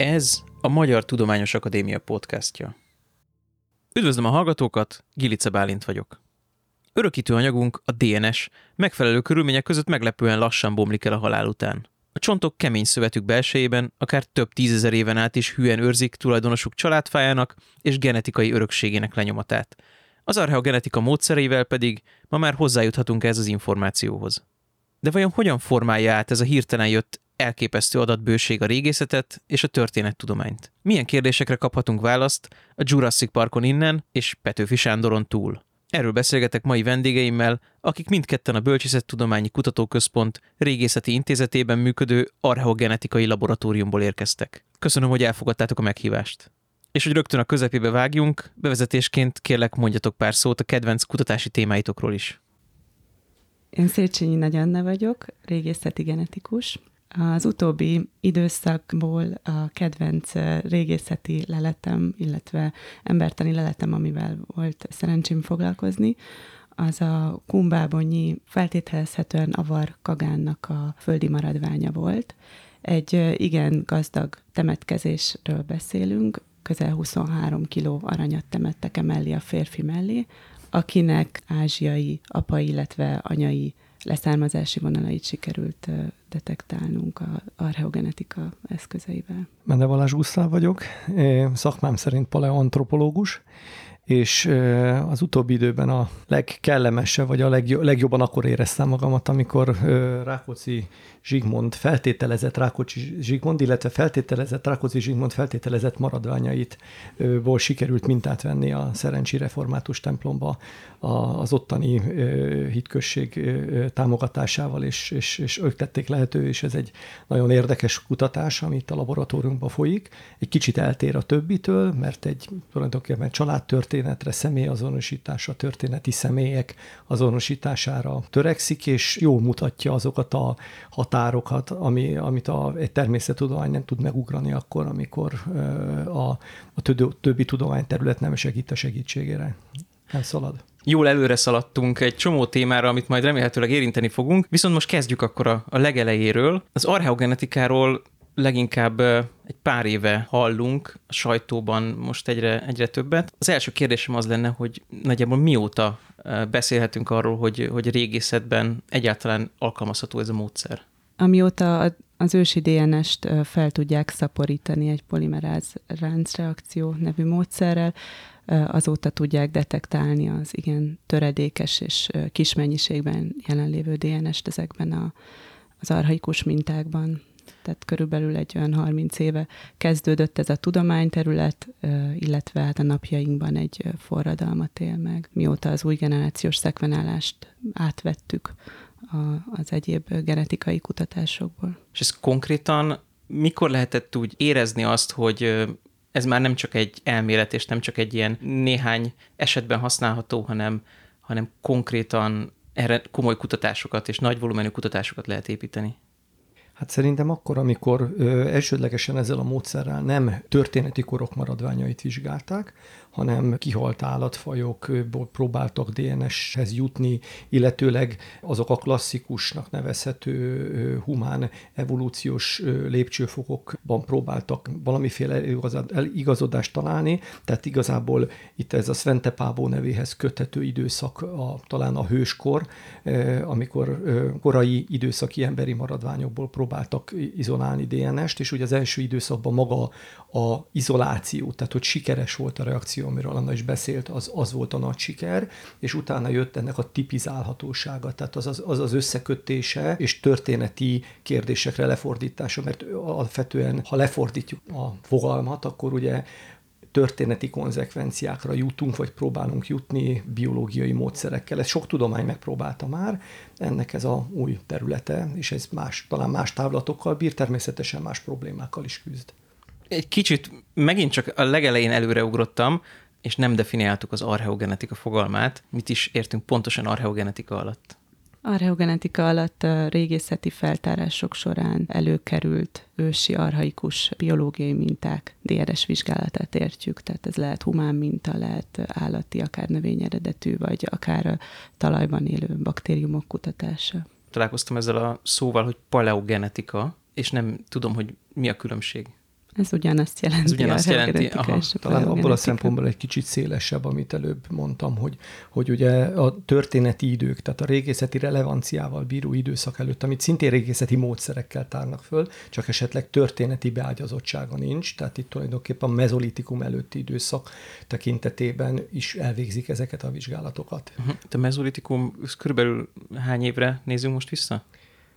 Ez a Magyar Tudományos Akadémia podcastja. Üdvözlöm a hallgatókat, Gilice Bálint vagyok. Örökítő anyagunk, a DNS, megfelelő körülmények között meglepően lassan bomlik el a halál után. A csontok kemény szövetük belsejében akár több tízezer éven át is hülyen őrzik tulajdonosuk családfájának és genetikai örökségének lenyomatát. Az archeogenetika módszereivel pedig ma már hozzájuthatunk ez az információhoz. De vajon hogyan formálja át ez a hirtelen jött elképesztő adatbőség a régészetet és a történettudományt? Milyen kérdésekre kaphatunk választ a Jurassic Parkon innen és Petőfi Sándoron túl? Erről beszélgetek mai vendégeimmel, akik mindketten a Bölcsészettudományi Kutatóközpont régészeti intézetében működő archeogenetikai laboratóriumból érkeztek. Köszönöm, hogy elfogadtátok a meghívást. És hogy rögtön a közepébe vágjunk, bevezetésként kérlek mondjatok pár szót a kedvenc kutatási témáitokról is. Én Széchenyi Nagy Anna vagyok, régészeti genetikus. Az utóbbi időszakból a kedvenc régészeti leletem, illetve embertani leletem, amivel volt szerencsém foglalkozni, az a kumbábonyi feltételezhetően avar kagánnak a földi maradványa volt. Egy igen gazdag temetkezésről beszélünk, közel 23 kiló aranyat temettek emellé a férfi mellé, akinek ázsiai apa, illetve anyai leszármazási vonalait sikerült detektálnunk a archeogenetika eszközeivel. Mende Balázs Gusztáv vagyok, szakmám szerint paleoantropológus, és az utóbbi időben a legkellemesebb, vagy a legjobban akkor éreztem magamat, amikor Rákóczi Zsigmond feltételezett Rákóczi Zsigmond, illetve feltételezett Rákóczi Zsigmond feltételezett maradványait ból sikerült mintát venni a Szerencsi Református templomba az ottani hitközség támogatásával, és, és, és ők tették lehető, és ez egy nagyon érdekes kutatás, amit a laboratóriumban folyik. Egy kicsit eltér a többitől, mert egy tulajdonképpen családtörténetre, személyazonosításra, történeti személyek azonosítására törekszik, és jól mutatja azokat a határokat, ami, amit a, egy természettudomány nem tud megugrani akkor, amikor a, a többi tudományterület nem segít a segítségére. Nem szalad. Jól előre szaladtunk egy csomó témára, amit majd remélhetőleg érinteni fogunk, viszont most kezdjük akkor a, a legelejéről. Az archeogenetikáról leginkább egy pár éve hallunk a sajtóban most egyre, egyre többet. Az első kérdésem az lenne, hogy nagyjából mióta beszélhetünk arról, hogy, hogy régészetben egyáltalán alkalmazható ez a módszer? Amióta az ősi DNS-t fel tudják szaporítani egy polimeráz ráncreakció nevű módszerrel, azóta tudják detektálni az igen töredékes és kis mennyiségben jelenlévő DNS-t ezekben a, az arhaikus mintákban. Tehát körülbelül egy olyan 30 éve kezdődött ez a tudományterület, illetve hát a napjainkban egy forradalmat él meg. Mióta az új generációs szekvenálást átvettük az egyéb genetikai kutatásokból. És ez konkrétan mikor lehetett úgy érezni azt, hogy ez már nem csak egy elmélet, és nem csak egy ilyen néhány esetben használható, hanem, hanem konkrétan erre komoly kutatásokat és nagy volumenű kutatásokat lehet építeni. Hát szerintem akkor, amikor ö, elsődlegesen ezzel a módszerrel nem történeti korok maradványait vizsgálták, hanem kihalt állatfajokból próbáltak DNS-hez jutni, illetőleg azok a klasszikusnak nevezhető humán evolúciós lépcsőfokokban próbáltak valamiféle igazodást találni, tehát igazából itt ez a Svente Pábó nevéhez köthető időszak a, talán a hőskor, amikor korai időszaki emberi maradványokból próbáltak izolálni DNS-t, és ugye az első időszakban maga a izoláció, tehát hogy sikeres volt a reakció, koncepció, amiről Anna is beszélt, az, az volt a nagy siker, és utána jött ennek a tipizálhatósága, tehát az az, az, az összekötése és történeti kérdésekre lefordítása, mert alapvetően, ha lefordítjuk a fogalmat, akkor ugye történeti konzekvenciákra jutunk, vagy próbálunk jutni biológiai módszerekkel. Ez sok tudomány megpróbálta már, ennek ez a új területe, és ez más, talán más távlatokkal bír, természetesen más problémákkal is küzd egy kicsit megint csak a legelején előreugrottam, és nem definiáltuk az archeogenetika fogalmát. Mit is értünk pontosan archeogenetika alatt? Archeogenetika alatt a régészeti feltárások során előkerült ősi arhaikus biológiai minták DRS vizsgálatát értjük, tehát ez lehet humán minta, lehet állati, akár növényeredetű, vagy akár a talajban élő baktériumok kutatása. Találkoztam ezzel a szóval, hogy paleogenetika, és nem tudom, hogy mi a különbség. Ez ugyanazt jelenti. Ez ugyanazt jelenti. Aha, talán abból a szempontból egy kicsit szélesebb, amit előbb mondtam, hogy, hogy ugye a történeti idők, tehát a régészeti relevanciával bíró időszak előtt, amit szintén régészeti módszerekkel tárnak föl, csak esetleg történeti beágyazottsága nincs, tehát itt tulajdonképpen a mezolitikum előtti időszak tekintetében is elvégzik ezeket a vizsgálatokat. Uh-huh. A mezolitikum körülbelül hány évre nézünk most vissza?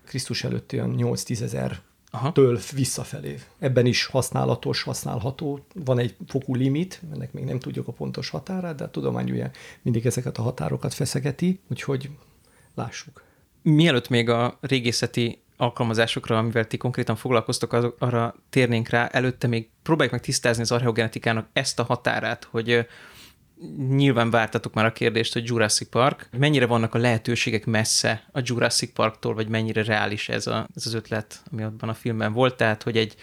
Krisztus előtt olyan 8-10 ezer Aha. től visszafelé. Ebben is használatos, használható. Van egy fokú limit, ennek még nem tudjuk a pontos határát, de a tudomány ugye mindig ezeket a határokat feszegeti, úgyhogy lássuk. Mielőtt még a régészeti alkalmazásokra, amivel ti konkrétan foglalkoztok, arra térnénk rá, előtte még próbáljuk meg tisztázni az archeogenetikának ezt a határát, hogy nyilván vártatok már a kérdést, hogy Jurassic Park. Mennyire vannak a lehetőségek messze a Jurassic Parktól, vagy mennyire reális ez, a, ez az ötlet, ami abban a filmben volt, tehát hogy egy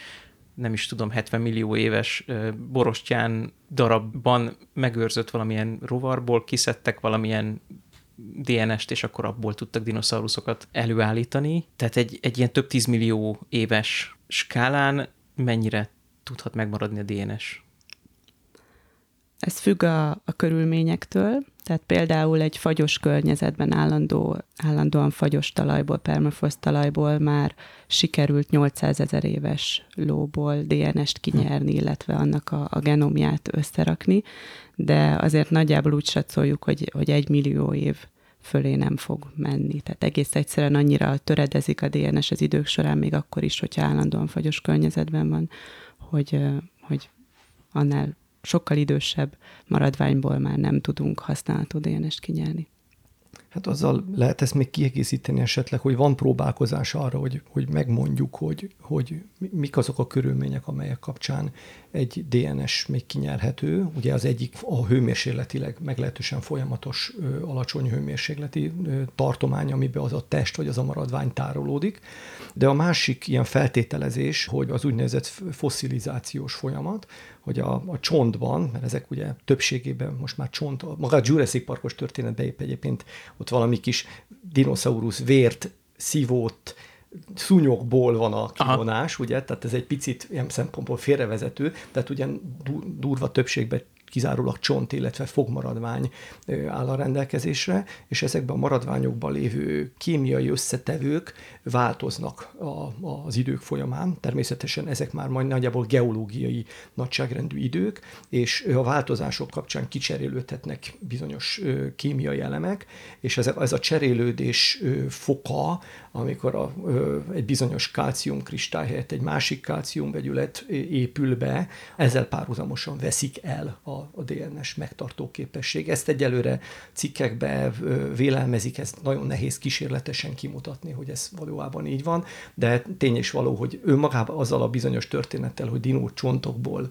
nem is tudom, 70 millió éves borostyán darabban megőrzött valamilyen rovarból, kiszedtek valamilyen DNS-t, és akkor abból tudtak dinoszauruszokat előállítani. Tehát egy, egy ilyen több tízmillió éves skálán mennyire tudhat megmaradni a DNS? Ez függ a, a körülményektől, tehát például egy fagyos környezetben állandó, állandóan fagyos talajból, permafrost talajból már sikerült 800 ezer éves lóból DNS-t kinyerni, illetve annak a, a genomját összerakni, de azért nagyjából úgy satszoljuk, hogy, hogy egy millió év fölé nem fog menni. Tehát egész egyszerűen annyira töredezik a DNS az idők során, még akkor is, hogyha állandóan fagyos környezetben van, hogy, hogy annál sokkal idősebb maradványból már nem tudunk használható DNS-t kinyerni. Hát azzal lehet ezt még kiegészíteni esetleg, hogy van próbálkozás arra, hogy, hogy megmondjuk, hogy, hogy mik azok a körülmények, amelyek kapcsán egy DNS még kinyerhető. Ugye az egyik a hőmérsékletileg meglehetősen folyamatos, alacsony hőmérsékleti tartomány, amiben az a test vagy az a maradvány tárolódik. De a másik ilyen feltételezés, hogy az úgynevezett fosszilizációs folyamat, hogy a, a csontban, mert ezek ugye többségében most már csont, maga a Jurassic Parkos történetben épp egyébként ott valami kis dinoszaurusz vért szívót, szúnyogból van a kivonás, Aha. ugye, tehát ez egy picit ilyen szempontból félrevezető, tehát ugye durva többségben kizárólag csont, illetve fogmaradvány áll a rendelkezésre, és ezekben a maradványokban lévő kémiai összetevők változnak a, az idők folyamán. Természetesen ezek már majd nagyjából geológiai nagyságrendű idők, és a változások kapcsán kicserélődhetnek bizonyos kémiai elemek, és ez, ez a cserélődés foka, amikor a, egy bizonyos kálciumkristály helyett egy másik kálciumvegyület épül be, ezzel párhuzamosan veszik el a, a DNS megtartó képesség. Ezt egyelőre cikkekbe vélelmezik, ezt nagyon nehéz kísérletesen kimutatni, hogy ez valójában így van, de tény és való, hogy ő magában azzal a bizonyos történettel, hogy dinó csontokból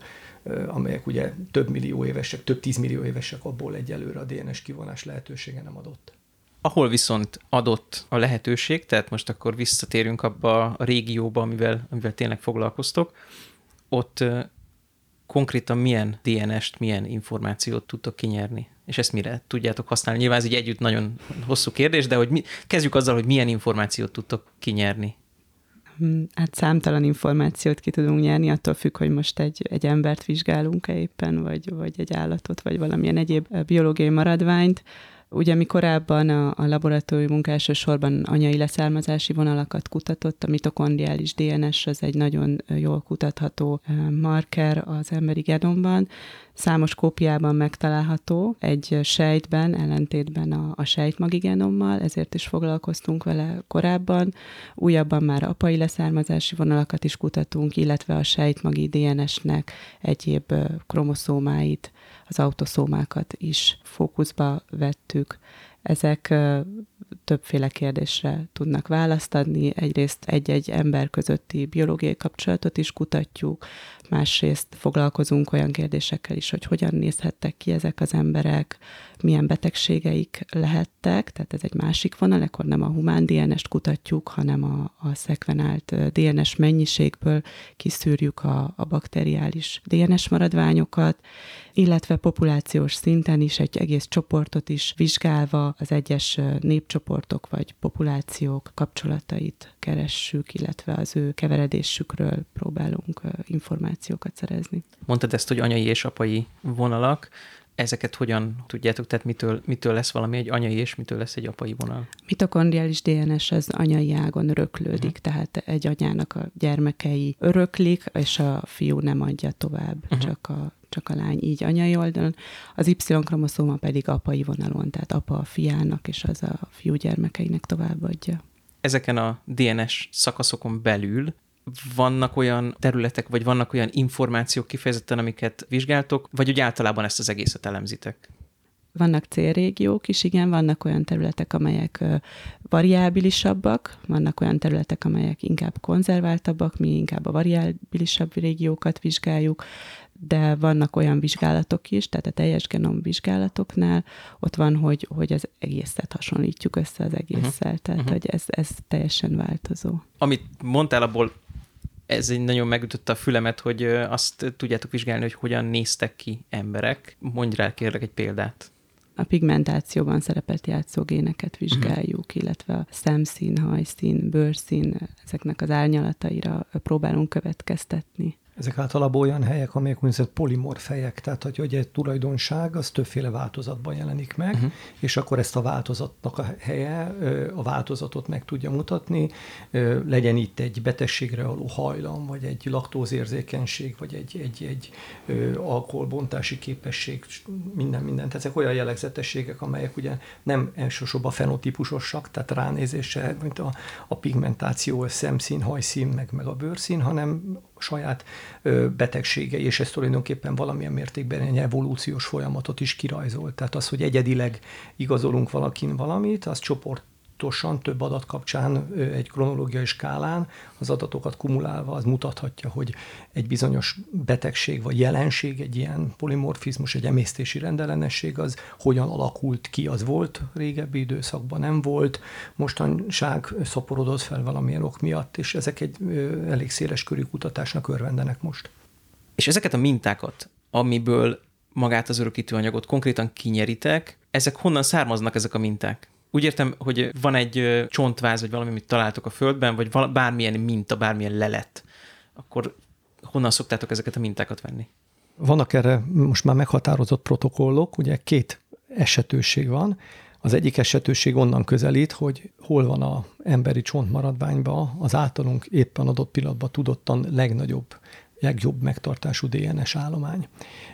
amelyek ugye több millió évesek, több tízmillió évesek, abból egyelőre a DNS kivonás lehetősége nem adott. Ahol viszont adott a lehetőség, tehát most akkor visszatérünk abba a régióba, amivel, amivel tényleg foglalkoztok, ott konkrétan milyen DNS-t, milyen információt tudtok kinyerni? És ezt mire tudjátok használni? Nyilván ez egy együtt nagyon hosszú kérdés, de hogy mi, kezdjük azzal, hogy milyen információt tudtok kinyerni. Hmm, hát számtalan információt ki tudunk nyerni, attól függ, hogy most egy, egy embert vizsgálunk-e éppen, vagy, vagy egy állatot, vagy valamilyen egyéb biológiai maradványt. Ugye mi korábban a, a laboratóriumunk elsősorban anyai leszármazási vonalakat kutatott, a mitokondriális DNS az egy nagyon jól kutatható marker az emberi genomban, számos kópiában megtalálható egy sejtben, ellentétben a, a sejtmagi genommal, ezért is foglalkoztunk vele korábban. Újabban már apai leszármazási vonalakat is kutatunk, illetve a sejtmagi DNS-nek egyéb kromoszómáit az autoszómákat is fókuszba vettük. Ezek többféle kérdésre tudnak választ adni. Egyrészt egy-egy ember közötti biológiai kapcsolatot is kutatjuk, másrészt foglalkozunk olyan kérdésekkel is, hogy hogyan nézhettek ki ezek az emberek, milyen betegségeik lehettek, tehát ez egy másik vonal, akkor nem a humán DNS-t kutatjuk, hanem a, a szekvenált DNS mennyiségből kiszűrjük a, a bakteriális DNS maradványokat, illetve populációs szinten is egy egész csoportot is vizsgálva az egyes népcsoportok vagy populációk kapcsolatait keressük, illetve az ő keveredésükről próbálunk információkat szerezni. Mondtad ezt, hogy anyai és apai vonalak ezeket hogyan tudjátok, tehát mitől, mitől lesz valami egy anyai, és mitől lesz egy apai vonal? Mitokondriális DNS az anyai ágon öröklődik, uh-huh. tehát egy anyának a gyermekei öröklik, és a fiú nem adja tovább, uh-huh. csak a csak a lány így anyai oldalon, az Y-kromoszóma pedig apai vonalon, tehát apa a fiának, és az a fiú gyermekeinek továbbadja. Ezeken a DNS szakaszokon belül vannak olyan területek, vagy vannak olyan információk kifejezetten, amiket vizsgáltok, vagy úgy általában ezt az egészet elemzitek? Vannak célrégiók is, igen, vannak olyan területek, amelyek variábilisabbak, vannak olyan területek, amelyek inkább konzerváltabbak, mi inkább a variábilisabb régiókat vizsgáljuk, de vannak olyan vizsgálatok is, tehát a teljes genom vizsgálatoknál ott van, hogy, hogy az egészet hasonlítjuk össze az egésszel, uh-huh. tehát uh-huh. hogy ez, ez teljesen változó. Amit mondtál, abból ez egy nagyon megütötte a fülemet, hogy azt tudjátok vizsgálni, hogy hogyan néztek ki emberek. Mondj rá kérlek egy példát. A pigmentációban szerepet játszó géneket vizsgáljuk, uh-huh. illetve a szemszín, hajszín, bőrszín, ezeknek az árnyalataira próbálunk következtetni. Ezek általában olyan helyek, amelyek úgynevezett polimorf helyek, tehát hogy, hogy egy tulajdonság az többféle változatban jelenik meg, uh-huh. és akkor ezt a változatnak a helye a változatot meg tudja mutatni, legyen itt egy betegségre való hajlam, vagy egy laktózérzékenység, vagy egy, egy, egy alkoholbontási képesség, minden, mindent. Ezek olyan jellegzetességek, amelyek ugye nem elsősorban fenotípusosak, tehát ránézése, mint a, a pigmentáció, a szemszín, hajszín, meg, meg a bőrszín, hanem saját betegségei, és ez tulajdonképpen valamilyen mértékben egy evolúciós folyamatot is kirajzol. Tehát az, hogy egyedileg igazolunk valakin valamit, az csoport tudatosan több adat kapcsán egy kronológiai skálán az adatokat kumulálva az mutathatja, hogy egy bizonyos betegség vagy jelenség, egy ilyen polimorfizmus, egy emésztési rendellenesség az hogyan alakult ki, az volt régebbi időszakban, nem volt, mostanság szaporodott fel valamilyen ok miatt, és ezek egy elég széles körű kutatásnak örvendenek most. És ezeket a mintákat, amiből magát az örökítőanyagot konkrétan kinyeritek, ezek honnan származnak ezek a minták? Úgy értem, hogy van egy csontváz, vagy valami, amit találtok a földben, vagy bármilyen minta, bármilyen lelet, akkor honnan szoktátok ezeket a mintákat venni? Vannak erre most már meghatározott protokollok, ugye két esetőség van. Az egyik esetőség onnan közelít, hogy hol van a emberi csontmaradványban az általunk éppen adott pillanatban tudottan legnagyobb legjobb megtartású DNS állomány.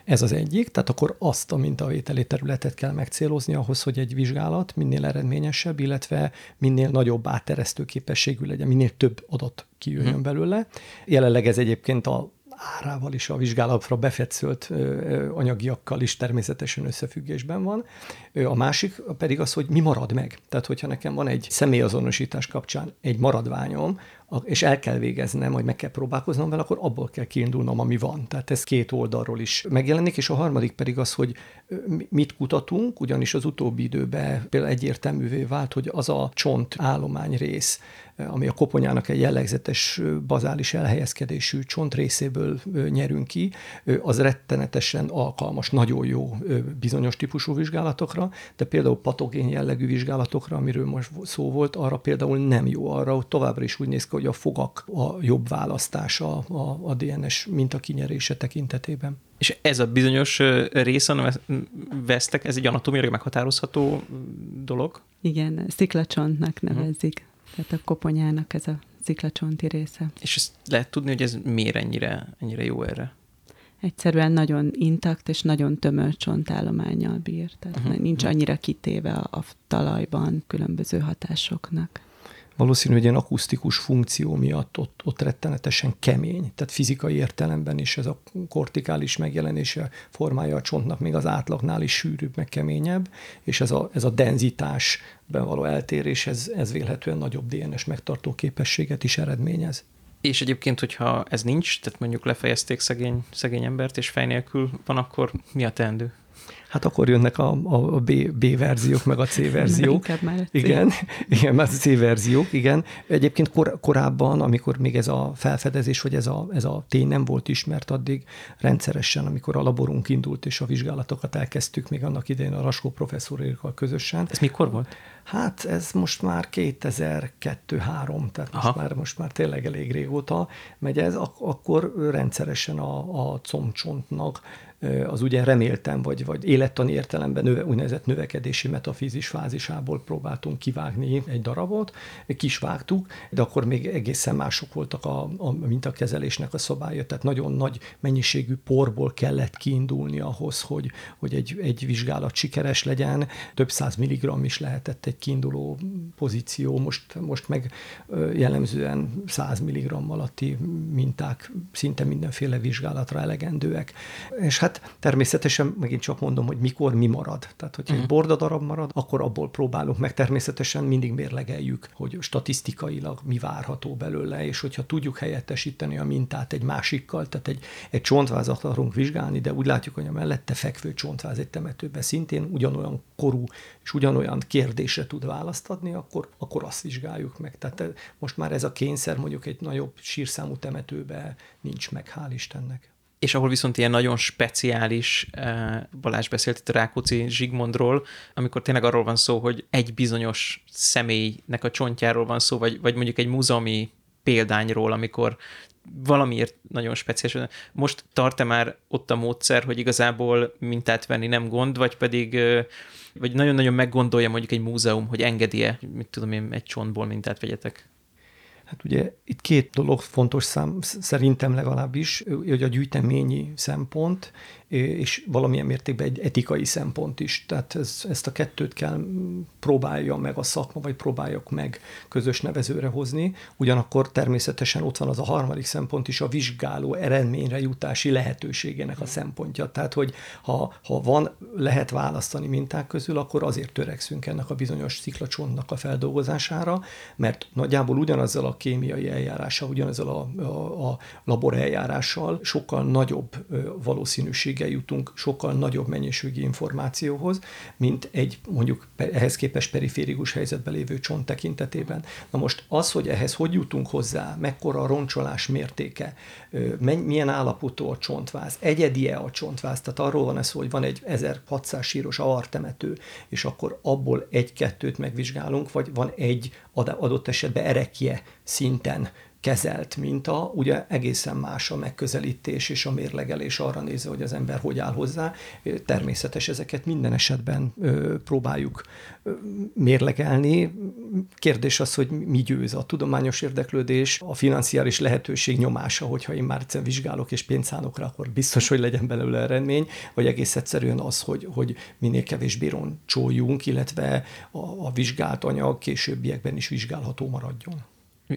Ez az egyik, tehát akkor azt a mintavételi területet kell megcélozni ahhoz, hogy egy vizsgálat minél eredményesebb, illetve minél nagyobb átteresztő képességű legyen, minél több adat kijöjjön hmm. belőle. Jelenleg ez egyébként a árával is a vizsgálatra befetszölt anyagiakkal is természetesen összefüggésben van. A másik pedig az, hogy mi marad meg. Tehát, hogyha nekem van egy személyazonosítás kapcsán egy maradványom, és el kell végeznem, vagy meg kell próbálkoznom vele, akkor abból kell kiindulnom, ami van. Tehát ez két oldalról is megjelenik, és a harmadik pedig az, hogy mit kutatunk, ugyanis az utóbbi időben például egyértelművé vált, hogy az a csont állomány rész, ami a koponyának egy jellegzetes bazális elhelyezkedésű csont részéből nyerünk ki, az rettenetesen alkalmas, nagyon jó bizonyos típusú vizsgálatokra, de például patogén jellegű vizsgálatokra, amiről most szó volt, arra például nem jó, arra hogy továbbra is úgy néz ki, hogy a fogak a jobb választása a, a DNS mintakinyerése tekintetében. És ez a bizonyos rész, vesztek, ez egy anatómiailag meghatározható dolog? Igen, sziklacsontnak nevezik. Uh-huh. Tehát a koponyának ez a sziklacsonti része. És ezt lehet tudni, hogy ez miért ennyire, ennyire jó erre? Egyszerűen nagyon intakt és nagyon tömör csontállományjal bír. Tehát uh-huh. nincs annyira kitéve a, a talajban különböző hatásoknak valószínű, hogy ilyen akusztikus funkció miatt ott, ott rettenetesen kemény, tehát fizikai értelemben is ez a kortikális megjelenése formája a csontnak még az átlagnál is sűrűbb, meg keményebb, és ez a, ez a denzitásben való eltérés, ez, ez vélhetően nagyobb DNS megtartó képességet is eredményez. És egyébként, hogyha ez nincs, tehát mondjuk lefejezték szegény, szegény embert, és fej nélkül van, akkor mi a teendő? Hát akkor jönnek a, a B, B verziók, meg a C verziók. Már a C. Igen, igen, már a C verziók, igen. Egyébként kor, korábban, amikor még ez a felfedezés, vagy ez a, ez a tény nem volt ismert, addig rendszeresen, amikor a laborunk indult, és a vizsgálatokat elkezdtük még annak idején a Raskó professzorikkal közösen. Ez mikor volt? Hát ez most már 2002-3, tehát Aha. most már, most már tényleg elég régóta megy ez, ak- akkor rendszeresen a, a combcsontnak az ugye reméltem, vagy, vagy élettani értelemben növe, úgynevezett növekedési metafizis fázisából próbáltunk kivágni egy darabot, kis vágtuk, de akkor még egészen mások voltak a, a mintakezelésnek a szabálya, tehát nagyon nagy mennyiségű porból kellett kiindulni ahhoz, hogy, hogy egy, egy vizsgálat sikeres legyen, több száz milligramm is lehetett egy kiinduló pozíció, most, most meg jellemzően 100 mg alatti minták szinte mindenféle vizsgálatra elegendőek. És hát természetesen megint csak mondom, hogy mikor mi marad. Tehát, hogyha egy borda darab marad, akkor abból próbálunk meg természetesen mindig mérlegeljük, hogy statisztikailag mi várható belőle, és hogyha tudjuk helyettesíteni a mintát egy másikkal, tehát egy, egy csontvázat akarunk vizsgálni, de úgy látjuk, hogy a mellette fekvő csontváz egy temetőben szintén ugyanolyan korú és ugyanolyan kérdésre tud választ adni, akkor, akkor azt vizsgáljuk meg. Tehát eh, most már ez a kényszer mondjuk egy nagyobb sírszámú temetőbe nincs meg, hál' Istennek. És ahol viszont ilyen nagyon speciális, eh, Balázs beszélt itt Rákóczi Zsigmondról, amikor tényleg arról van szó, hogy egy bizonyos személynek a csontjáról van szó, vagy, vagy mondjuk egy múzeumi példányról, amikor valamiért nagyon speciális. Most tart-e már ott a módszer, hogy igazából mintát venni nem gond, vagy pedig eh, vagy nagyon-nagyon meggondolja mondjuk egy múzeum, hogy engedi-e, mit tudom én, egy csontból mintát vegyetek? Hát ugye itt két dolog fontos szám, szerintem legalábbis, hogy a gyűjteményi szempont, és valamilyen mértékben egy etikai szempont is. Tehát ez, ezt a kettőt kell próbálja meg a szakma, vagy próbáljak meg közös nevezőre hozni. Ugyanakkor természetesen ott van az a harmadik szempont is, a vizsgáló eredményre jutási lehetőségének a szempontja. Tehát, hogy ha, ha van, lehet választani minták közül, akkor azért törekszünk ennek a bizonyos sziklacsontnak a feldolgozására, mert nagyjából ugyanazzal a kémiai eljárással, ugyanazzal a, a, a labor eljárással sokkal nagyobb valószínűséggel jutunk sokkal nagyobb mennyiségű információhoz, mint egy mondjuk ehhez képest periférikus helyzetben lévő csont tekintetében. Na most az, hogy ehhez hogy jutunk hozzá, mekkora a roncsolás mértéke, milyen állapotú a csontváz, egyedi-e a csontváz, tehát arról van ez hogy van egy 1600 síros avartemető, és akkor abból egy-kettőt megvizsgálunk, vagy van egy adott esetben erekje szinten kezelt minta, ugye egészen más a megközelítés és a mérlegelés arra nézve, hogy az ember hogy áll hozzá. Természetes ezeket minden esetben ö, próbáljuk ö, mérlegelni. Kérdés az, hogy mi győz a tudományos érdeklődés, a financiális lehetőség nyomása, hogyha én már egyszer vizsgálok és pénzt akkor biztos, hogy legyen belőle eredmény, vagy egész egyszerűen az, hogy, hogy minél kevésbé roncsoljunk, illetve a, a vizsgált anyag későbbiekben is vizsgálható maradjon.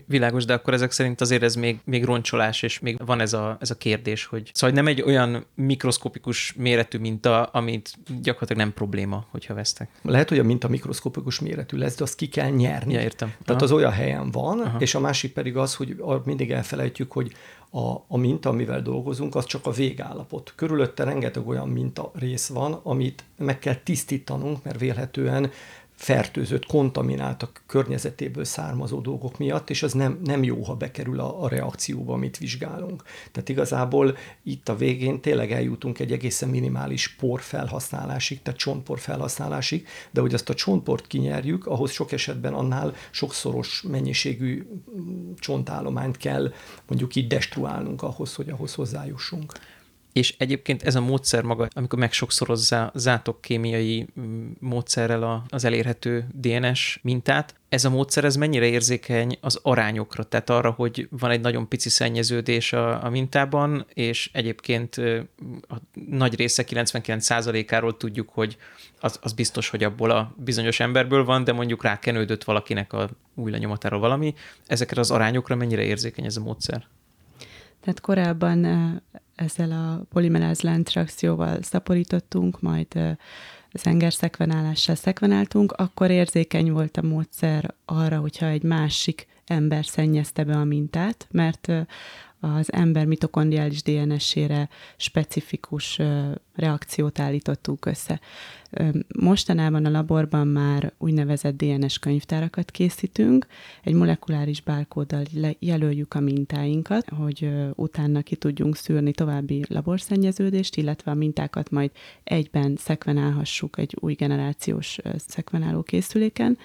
Világos, de akkor ezek szerint azért ez még, még roncsolás, és még van ez a, ez a kérdés, hogy szóval nem egy olyan mikroszkopikus méretű minta, amit gyakorlatilag nem probléma, hogyha vesztek. Lehet, hogy a minta mikroszkopikus méretű lesz, de azt ki kell nyerni. Ja, értem. Tehát Aha. az olyan helyen van, Aha. és a másik pedig az, hogy mindig elfelejtjük, hogy a, a minta, amivel dolgozunk, az csak a végállapot. Körülötte rengeteg olyan minta rész van, amit meg kell tisztítanunk, mert vélhetően fertőzött, kontaminált a környezetéből származó dolgok miatt, és az nem, nem jó, ha bekerül a, a reakcióba, amit vizsgálunk. Tehát igazából itt a végén tényleg eljutunk egy egészen minimális por felhasználásig, tehát csontpor felhasználásig, de hogy azt a csontport kinyerjük, ahhoz sok esetben annál sokszoros mennyiségű csontállományt kell mondjuk így destruálnunk ahhoz, hogy ahhoz hozzájussunk. És egyébként ez a módszer maga, amikor megsokszorozzátok kémiai módszerrel az elérhető DNS mintát, ez a módszer ez mennyire érzékeny az arányokra, tehát arra, hogy van egy nagyon pici szennyeződés a, a mintában, és egyébként a nagy része 99%-áról tudjuk, hogy az, az biztos, hogy abból a bizonyos emberből van, de mondjuk rákenődött valakinek a új lenyomatáról valami. Ezekre az arányokra mennyire érzékeny ez a módszer? Tehát korábban ezzel a polimeráz láncreakcióval szaporítottunk, majd zenger szekvenálással szekvenáltunk, akkor érzékeny volt a módszer arra, hogyha egy másik ember szennyezte be a mintát, mert az ember mitokondriális DNS-ére specifikus reakciót állítottuk össze. Mostanában a laborban már úgynevezett DNS könyvtárakat készítünk, egy molekuláris bárkóddal jelöljük a mintáinkat, hogy utána ki tudjunk szűrni további laborszennyeződést, illetve a mintákat majd egyben szekvenálhassuk egy új generációs szekvenáló készüléken,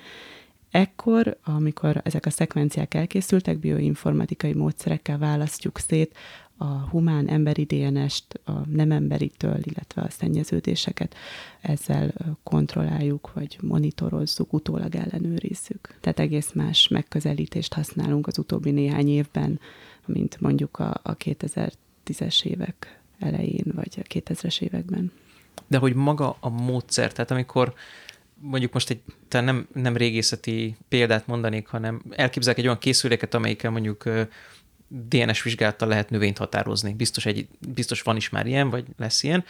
Ekkor, amikor ezek a szekvenciák elkészültek, bioinformatikai módszerekkel választjuk szét a humán emberi DNS-t a nem emberitől, illetve a szennyeződéseket. Ezzel kontrolláljuk, vagy monitorozzuk, utólag ellenőrizzük. Tehát egész más megközelítést használunk az utóbbi néhány évben, mint mondjuk a, a 2010-es évek elején, vagy a 2000-es években. De hogy maga a módszer, tehát amikor mondjuk most egy tehát nem, nem régészeti példát mondanék, hanem elképzelek egy olyan készüléket, amelyikkel mondjuk DNS vizsgálattal lehet növényt határozni. Biztos, egy, biztos van is már ilyen, vagy lesz ilyen,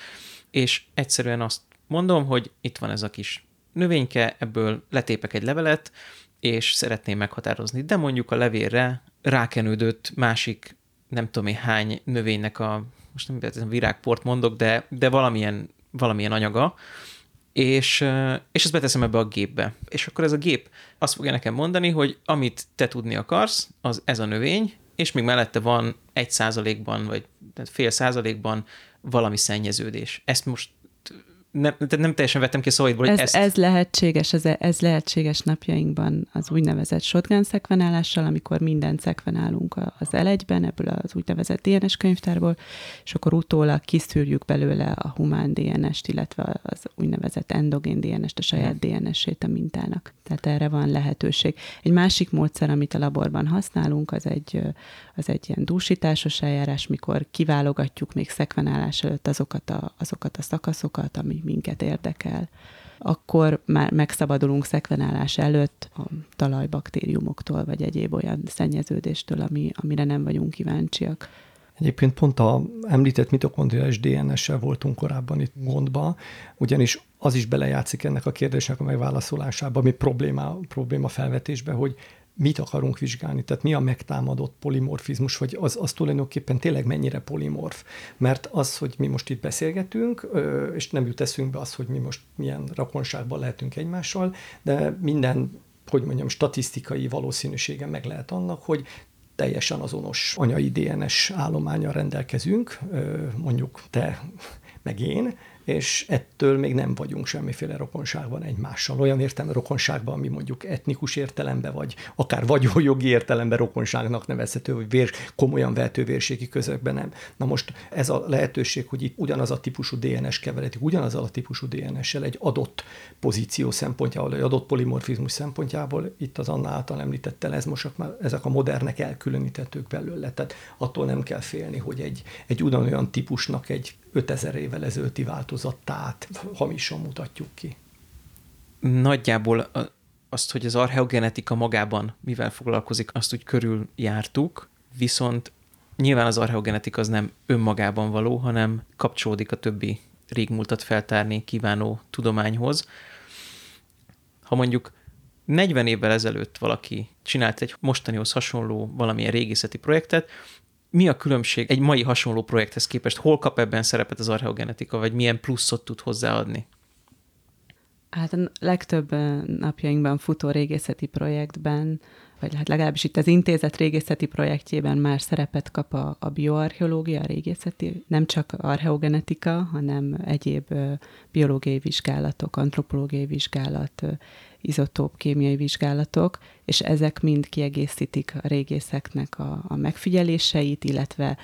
és egyszerűen azt mondom, hogy itt van ez a kis növényke, ebből letépek egy levelet, és szeretném meghatározni, de mondjuk a levélre rákenődött másik nem tudom én hány növénynek a, most nem virágport mondok, de, de valamilyen, valamilyen anyaga, és, és ezt beteszem ebbe a gépbe. És akkor ez a gép azt fogja nekem mondani, hogy amit te tudni akarsz, az ez a növény, és még mellette van egy százalékban, vagy fél százalékban valami szennyeződés. Ezt most nem, nem teljesen vettem ki a szavaidból, ez, ezt... Ez lehetséges, ez, ez lehetséges napjainkban az úgynevezett shotgun szekvenálással, amikor mindent szekvenálunk az L1-ben, ebből az úgynevezett DNS könyvtárból, és akkor utólag kiszűrjük belőle a humán DNS-t, illetve az úgynevezett endogén DNS-t, a saját DNS-ét a mintának. Tehát erre van lehetőség. Egy másik módszer, amit a laborban használunk, az egy, az egy ilyen dúsításos eljárás, mikor kiválogatjuk még szekvenálás előtt azokat a, azokat a szakaszokat, ami minket érdekel, akkor már megszabadulunk szekvenálás előtt a talajbaktériumoktól, vagy egyéb olyan szennyeződéstől, ami, amire nem vagyunk kíváncsiak. Egyébként pont a említett mitokondriális DNS-sel voltunk korábban itt gondba, ugyanis az is belejátszik ennek a kérdésnek a megválaszolásába, ami probléma, probléma felvetésbe, hogy mit akarunk vizsgálni, tehát mi a megtámadott polimorfizmus, vagy az, az tulajdonképpen tényleg mennyire polimorf. Mert az, hogy mi most itt beszélgetünk, és nem jut eszünkbe az, hogy mi most milyen rakonságban lehetünk egymással, de minden hogy mondjam, statisztikai valószínűsége meg lehet annak, hogy teljesen azonos anyai DNS állományal rendelkezünk, mondjuk te meg én, és ettől még nem vagyunk semmiféle rokonságban egymással. Olyan értelme rokonságban, ami mondjuk etnikus értelemben, vagy akár vagyonjogi értelemben rokonságnak nevezhető, vagy vér, komolyan vehető vérségi közökben nem. Na most ez a lehetőség, hogy itt ugyanaz a típusú DNS keveredik, ugyanaz a típusú DNS-sel egy adott pozíció szempontjából, egy adott polimorfizmus szempontjából, itt az Anna által említett ez most már ezek a modernek elkülönítetők belőle. Tehát attól nem kell félni, hogy egy, egy ugyanolyan típusnak egy 5000 évvel ezelőtti változatát hamisan mutatjuk ki. Nagyjából azt, hogy az archeogenetika magában mivel foglalkozik, azt úgy körül jártuk, viszont nyilván az archeogenetika az nem önmagában való, hanem kapcsolódik a többi régmúltat feltárni kívánó tudományhoz. Ha mondjuk 40 évvel ezelőtt valaki csinált egy mostanihoz hasonló valamilyen régészeti projektet, mi a különbség egy mai hasonló projekthez képest? Hol kap ebben szerepet az archeogenetika, vagy milyen pluszot tud hozzáadni? Hát a legtöbb napjainkban futó régészeti projektben, vagy hát legalábbis itt az intézet régészeti projektjében már szerepet kap a, a bioarcheológia, a régészeti, nem csak archeogenetika, hanem egyéb biológiai vizsgálatok, antropológiai vizsgálat, izotóp kémiai vizsgálatok, és ezek mind kiegészítik a régészeknek a, a megfigyeléseit, illetve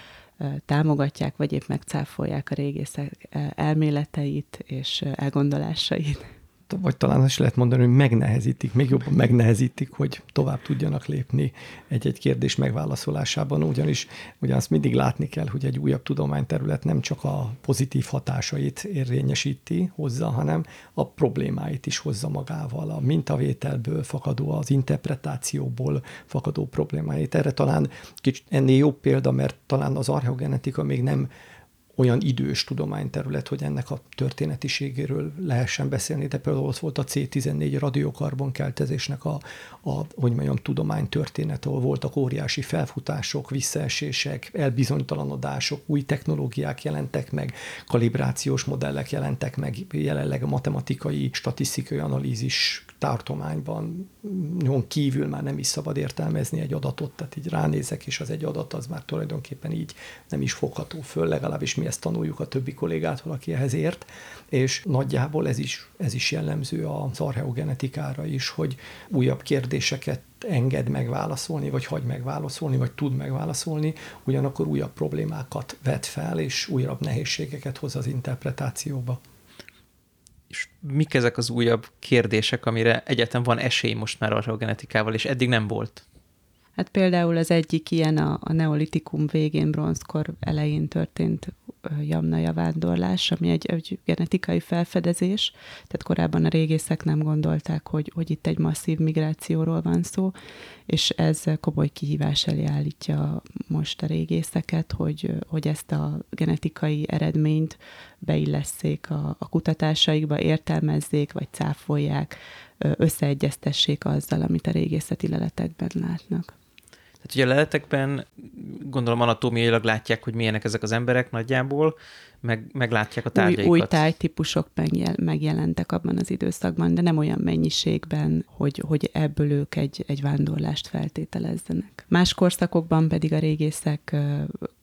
támogatják, vagy épp megcáfolják a régészek elméleteit és elgondolásait vagy talán is lehet mondani, hogy megnehezítik, még jobban megnehezítik, hogy tovább tudjanak lépni egy-egy kérdés megválaszolásában, ugyanis ugyanazt mindig látni kell, hogy egy újabb tudományterület nem csak a pozitív hatásait érvényesíti hozza, hanem a problémáit is hozza magával, a mintavételből fakadó, az interpretációból fakadó problémáit. Erre talán kicsit ennél jobb példa, mert talán az archeogenetika még nem olyan idős tudományterület, hogy ennek a történetiségéről lehessen beszélni, de például ott volt a C14 radiokarbonkeltezésnek a, a, hogy mondjam, tudománytörténet, ahol voltak óriási felfutások, visszaesések, elbizonytalanodások, új technológiák jelentek meg, kalibrációs modellek jelentek meg, jelenleg a matematikai, statisztikai analízis tartományban nyom kívül már nem is szabad értelmezni egy adatot, tehát így ránézek, és az egy adat az már tulajdonképpen így nem is fogható föl, legalábbis mi ezt tanuljuk a többi kollégától, aki ehhez ért, és nagyjából ez is, ez is jellemző az archeogenetikára is, hogy újabb kérdéseket enged megválaszolni, vagy hagy megválaszolni, vagy tud megválaszolni, ugyanakkor újabb problémákat vet fel, és újabb nehézségeket hoz az interpretációba és mik ezek az újabb kérdések, amire egyetem van esély most már archeogenetikával, és eddig nem volt? Hát például az egyik ilyen a, a neolitikum végén, bronzkor elején történt jamna vándorlás, ami egy, egy genetikai felfedezés, tehát korábban a régészek nem gondolták, hogy, hogy itt egy masszív migrációról van szó, és ez komoly kihívás elé állítja most a régészeket, hogy, hogy ezt a genetikai eredményt beillesszék a, a kutatásaikba, értelmezzék, vagy cáfolják, összeegyeztessék azzal, amit a régészeti leletekben látnak. Tehát ugye a leletekben gondolom anatómiailag látják, hogy milyenek ezek az emberek nagyjából, meg, meglátják a tárgyaikat. Új, új tájtípusok megjel, megjelentek abban az időszakban, de nem olyan mennyiségben, hogy, hogy ebből ők egy, egy vándorlást feltételezzenek. Más korszakokban pedig a régészek,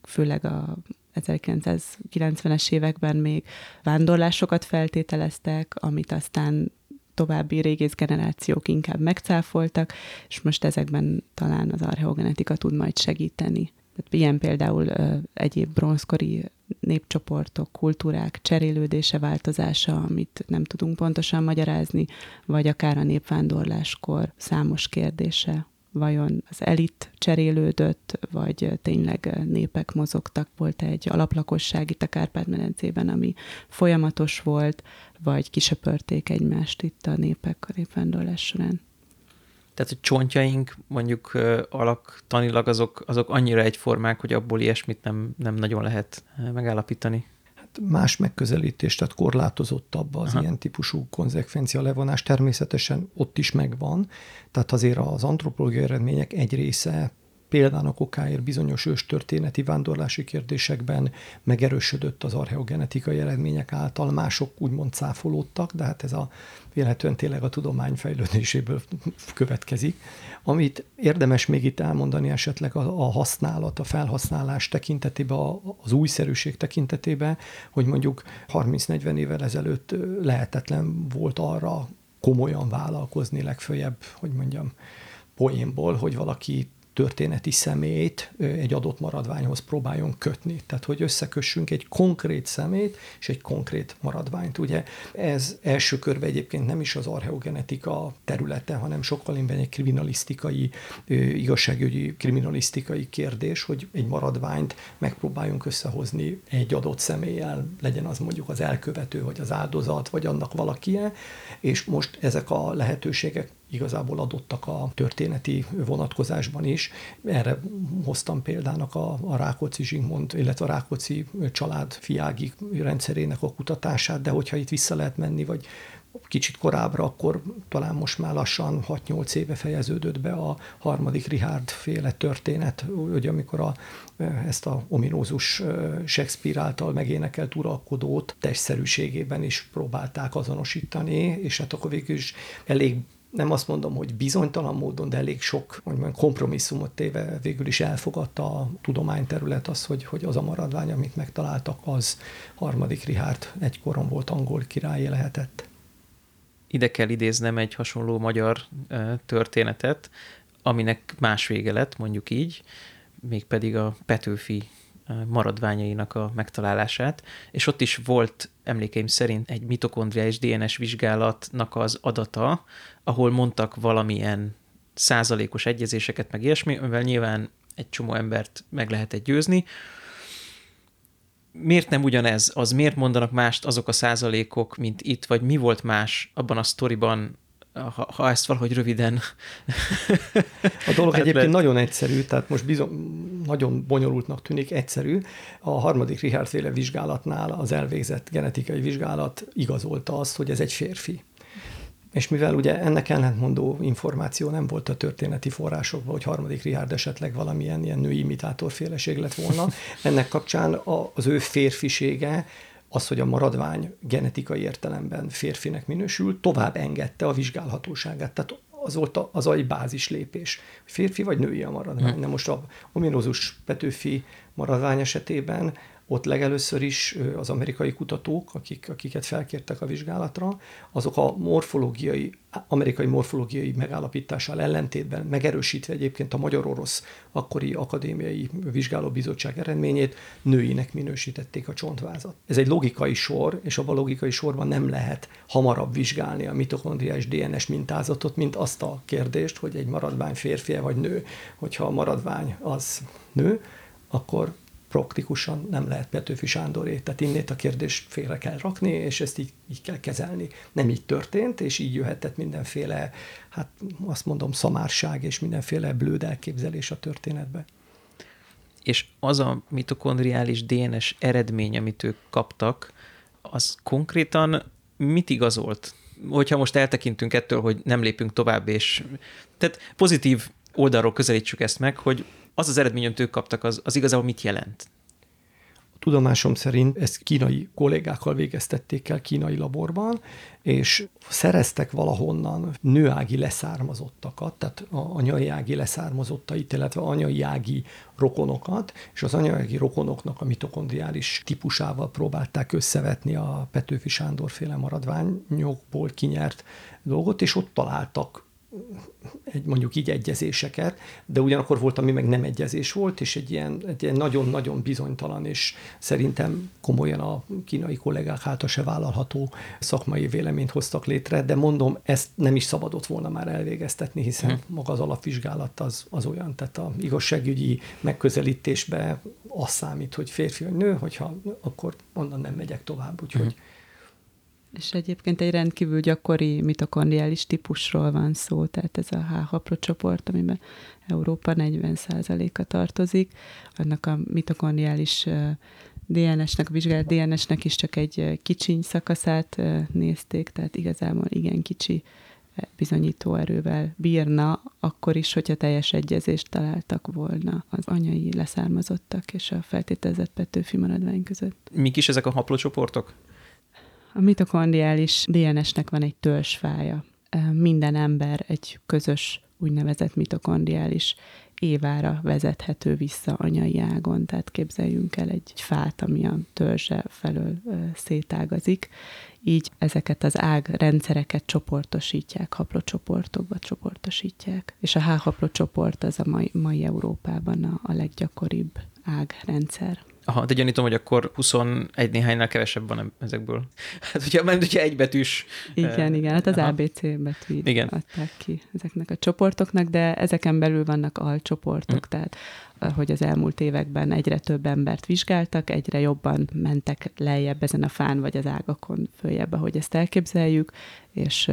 főleg a 1990-es években még vándorlásokat feltételeztek, amit aztán további régész generációk inkább megcáfoltak, és most ezekben talán az archeogenetika tud majd segíteni. Tehát ilyen például egyéb bronzkori népcsoportok, kultúrák cserélődése, változása, amit nem tudunk pontosan magyarázni, vagy akár a népvándorláskor számos kérdése. Vajon az elit cserélődött, vagy tényleg népek mozogtak, volt egy alaplakosság itt a Kárpát-medencében, ami folyamatos volt, vagy kisöpörték egymást itt a népek a népvándorlás során. Tehát, hogy csontjaink mondjuk alaktanilag azok, azok annyira egyformák, hogy abból ilyesmit nem, nem nagyon lehet megállapítani más megközelítés, tehát korlátozottabb az Aha. ilyen típusú konzekvencia levonás. Természetesen ott is megvan, tehát azért az antropológiai eredmények egy része példának okáért bizonyos őstörténeti vándorlási kérdésekben megerősödött az archeogenetikai eredmények által, mások úgymond cáfolódtak, de hát ez a véletlenül tényleg a tudomány fejlődéséből következik. Amit érdemes még itt elmondani esetleg a, a használat, a felhasználás tekintetében, az újszerűség tekintetében, hogy mondjuk 30-40 évvel ezelőtt lehetetlen volt arra komolyan vállalkozni legfőjebb, hogy mondjam, poénból, hogy valaki történeti szemét egy adott maradványhoz próbáljon kötni. Tehát, hogy összekössünk egy konkrét szemét és egy konkrét maradványt. Ugye ez első körben egyébként nem is az archeogenetika területe, hanem sokkal inkább egy kriminalisztikai, igazságügyi kriminalisztikai kérdés, hogy egy maradványt megpróbáljunk összehozni egy adott személlyel, legyen az mondjuk az elkövető, vagy az áldozat, vagy annak valakie, és most ezek a lehetőségek igazából adottak a történeti vonatkozásban is. Erre hoztam példának a, a Rákóczi Zsigmond, illetve a Rákóczi család fiági rendszerének a kutatását, de hogyha itt vissza lehet menni, vagy kicsit korábbra, akkor talán most már lassan 6-8 éve fejeződött be a harmadik Richard féle történet, ugye amikor a, ezt a ominózus Shakespeare által megénekelt uralkodót testszerűségében is próbálták azonosítani, és hát akkor végül is elég nem azt mondom, hogy bizonytalan módon, de elég sok mondjam, kompromisszumot téve végül is elfogadta a tudományterület az, hogy, hogy az a maradvány, amit megtaláltak, az harmadik Richard egykoron volt angol király lehetett. Ide kell idéznem egy hasonló magyar történetet, aminek más vége lett, mondjuk így, mégpedig a Petőfi maradványainak a megtalálását, és ott is volt emlékeim szerint egy mitokondria és DNS vizsgálatnak az adata, ahol mondtak valamilyen százalékos egyezéseket, meg ilyesmi, amivel nyilván egy csomó embert meg lehet egy győzni. Miért nem ugyanez? Az miért mondanak mást azok a százalékok, mint itt, vagy mi volt más abban a sztoriban, ha, ha ezt valahogy röviden... A dolog hát egyébként lehet... nagyon egyszerű, tehát most bizony, nagyon bonyolultnak tűnik, egyszerű. A harmadik Richard féle vizsgálatnál az elvégzett genetikai vizsgálat igazolta azt, hogy ez egy férfi. És mivel ugye ennek ellentmondó információ nem volt a történeti forrásokban, hogy harmadik Richard esetleg valamilyen ilyen női imitátorféleség lett volna, ennek kapcsán az ő férfisége az, hogy a maradvány genetikai értelemben férfinek minősül, tovább engedte a vizsgálhatóságát. Tehát az volt az egy bázis lépés. Férfi vagy női a maradvány. Hmm. Na most a ominózus Petőfi maradvány esetében ott legelőször is az amerikai kutatók, akik, akiket felkértek a vizsgálatra, azok a morfológiai, amerikai morfológiai megállapítással ellentétben, megerősítve egyébként a magyar-orosz akkori akadémiai vizsgálóbizottság eredményét, nőinek minősítették a csontvázat. Ez egy logikai sor, és abban a logikai sorban nem lehet hamarabb vizsgálni a mitokondriás DNS mintázatot, mint azt a kérdést, hogy egy maradvány férfi vagy nő. Hogyha a maradvány az nő, akkor praktikusan nem lehet Petőfi Sándoré. Tehát innét a kérdést félre kell rakni, és ezt így, így kell kezelni. Nem így történt, és így jöhetett mindenféle, hát azt mondom, szamárság és mindenféle blőd elképzelés a történetbe. És az a mitokondriális DNS eredmény, amit ők kaptak, az konkrétan mit igazolt? Hogyha most eltekintünk ettől, hogy nem lépünk tovább, és tehát pozitív oldalról közelítsük ezt meg, hogy az az eredmény, amit ők kaptak, az, az igazából mit jelent? Tudomásom szerint ezt kínai kollégákkal végeztették el kínai laborban, és szereztek valahonnan nőági leszármazottakat, tehát anyai ági leszármazottait, illetve anyai ági rokonokat, és az anyai rokonoknak a mitokondriális típusával próbálták összevetni a Petőfi Sándor féle maradványokból kinyert dolgot, és ott találtak egy, mondjuk így egyezéseket, de ugyanakkor volt, ami meg nem egyezés volt, és egy ilyen, egy ilyen nagyon-nagyon bizonytalan, és szerintem komolyan a kínai kollégák által se vállalható szakmai véleményt hoztak létre, de mondom, ezt nem is szabadott volna már elvégeztetni, hiszen hmm. maga az alapvizsgálat az, az olyan, tehát a igazságügyi megközelítésbe az számít, hogy férfi vagy nő, hogyha akkor onnan nem megyek tovább, úgyhogy hmm és egyébként egy rendkívül gyakori mitokondriális típusról van szó, tehát ez a H csoport, amiben Európa 40%-a tartozik. Annak a mitokondriális DNS-nek, a vizsgált DNS-nek is csak egy kicsiny szakaszát nézték, tehát igazából igen kicsi bizonyító erővel bírna, akkor is, hogyha teljes egyezést találtak volna az anyai leszármazottak és a feltételezett Petőfi maradvány között. Mik is ezek a haplócsoportok? A mitokondriális DNS-nek van egy törzsfája. Minden ember egy közös úgynevezett mitokondriális évára vezethető vissza anyai ágon, tehát képzeljünk el egy fát, ami a törzse felől szétágazik. Így ezeket az ágrendszereket csoportosítják, haplocsoportokba csoportosítják. És a H-haplocsoport az a mai, mai Európában a, a leggyakoribb ágrendszer. Aha, de gyanítom, hogy akkor 21 néhánynál kevesebb van ezekből. Hát, hogyha, mert hogyha egybetűs... Igen, uh, igen, hát az aha. ABC betűt igen. adták ki ezeknek a csoportoknak, de ezeken belül vannak alcsoportok, hm. tehát hogy az elmúlt években egyre több embert vizsgáltak, egyre jobban mentek lejjebb ezen a fán, vagy az ágakon följebb, ahogy ezt elképzeljük, és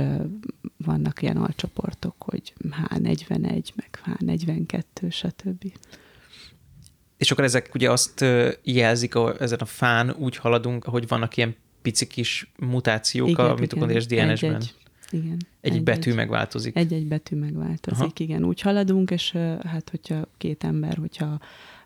vannak ilyen alcsoportok, hogy H41, meg H42, stb. És akkor ezek ugye azt jelzik, hogy ezen a fán úgy haladunk, hogy vannak ilyen pici kis mutációk igen, a mitokondriás DNS-ben. Igen. Egy, egy betű megváltozik. Egy-egy betű megváltozik, Aha. igen. Úgy haladunk, és hát hogyha két ember, hogyha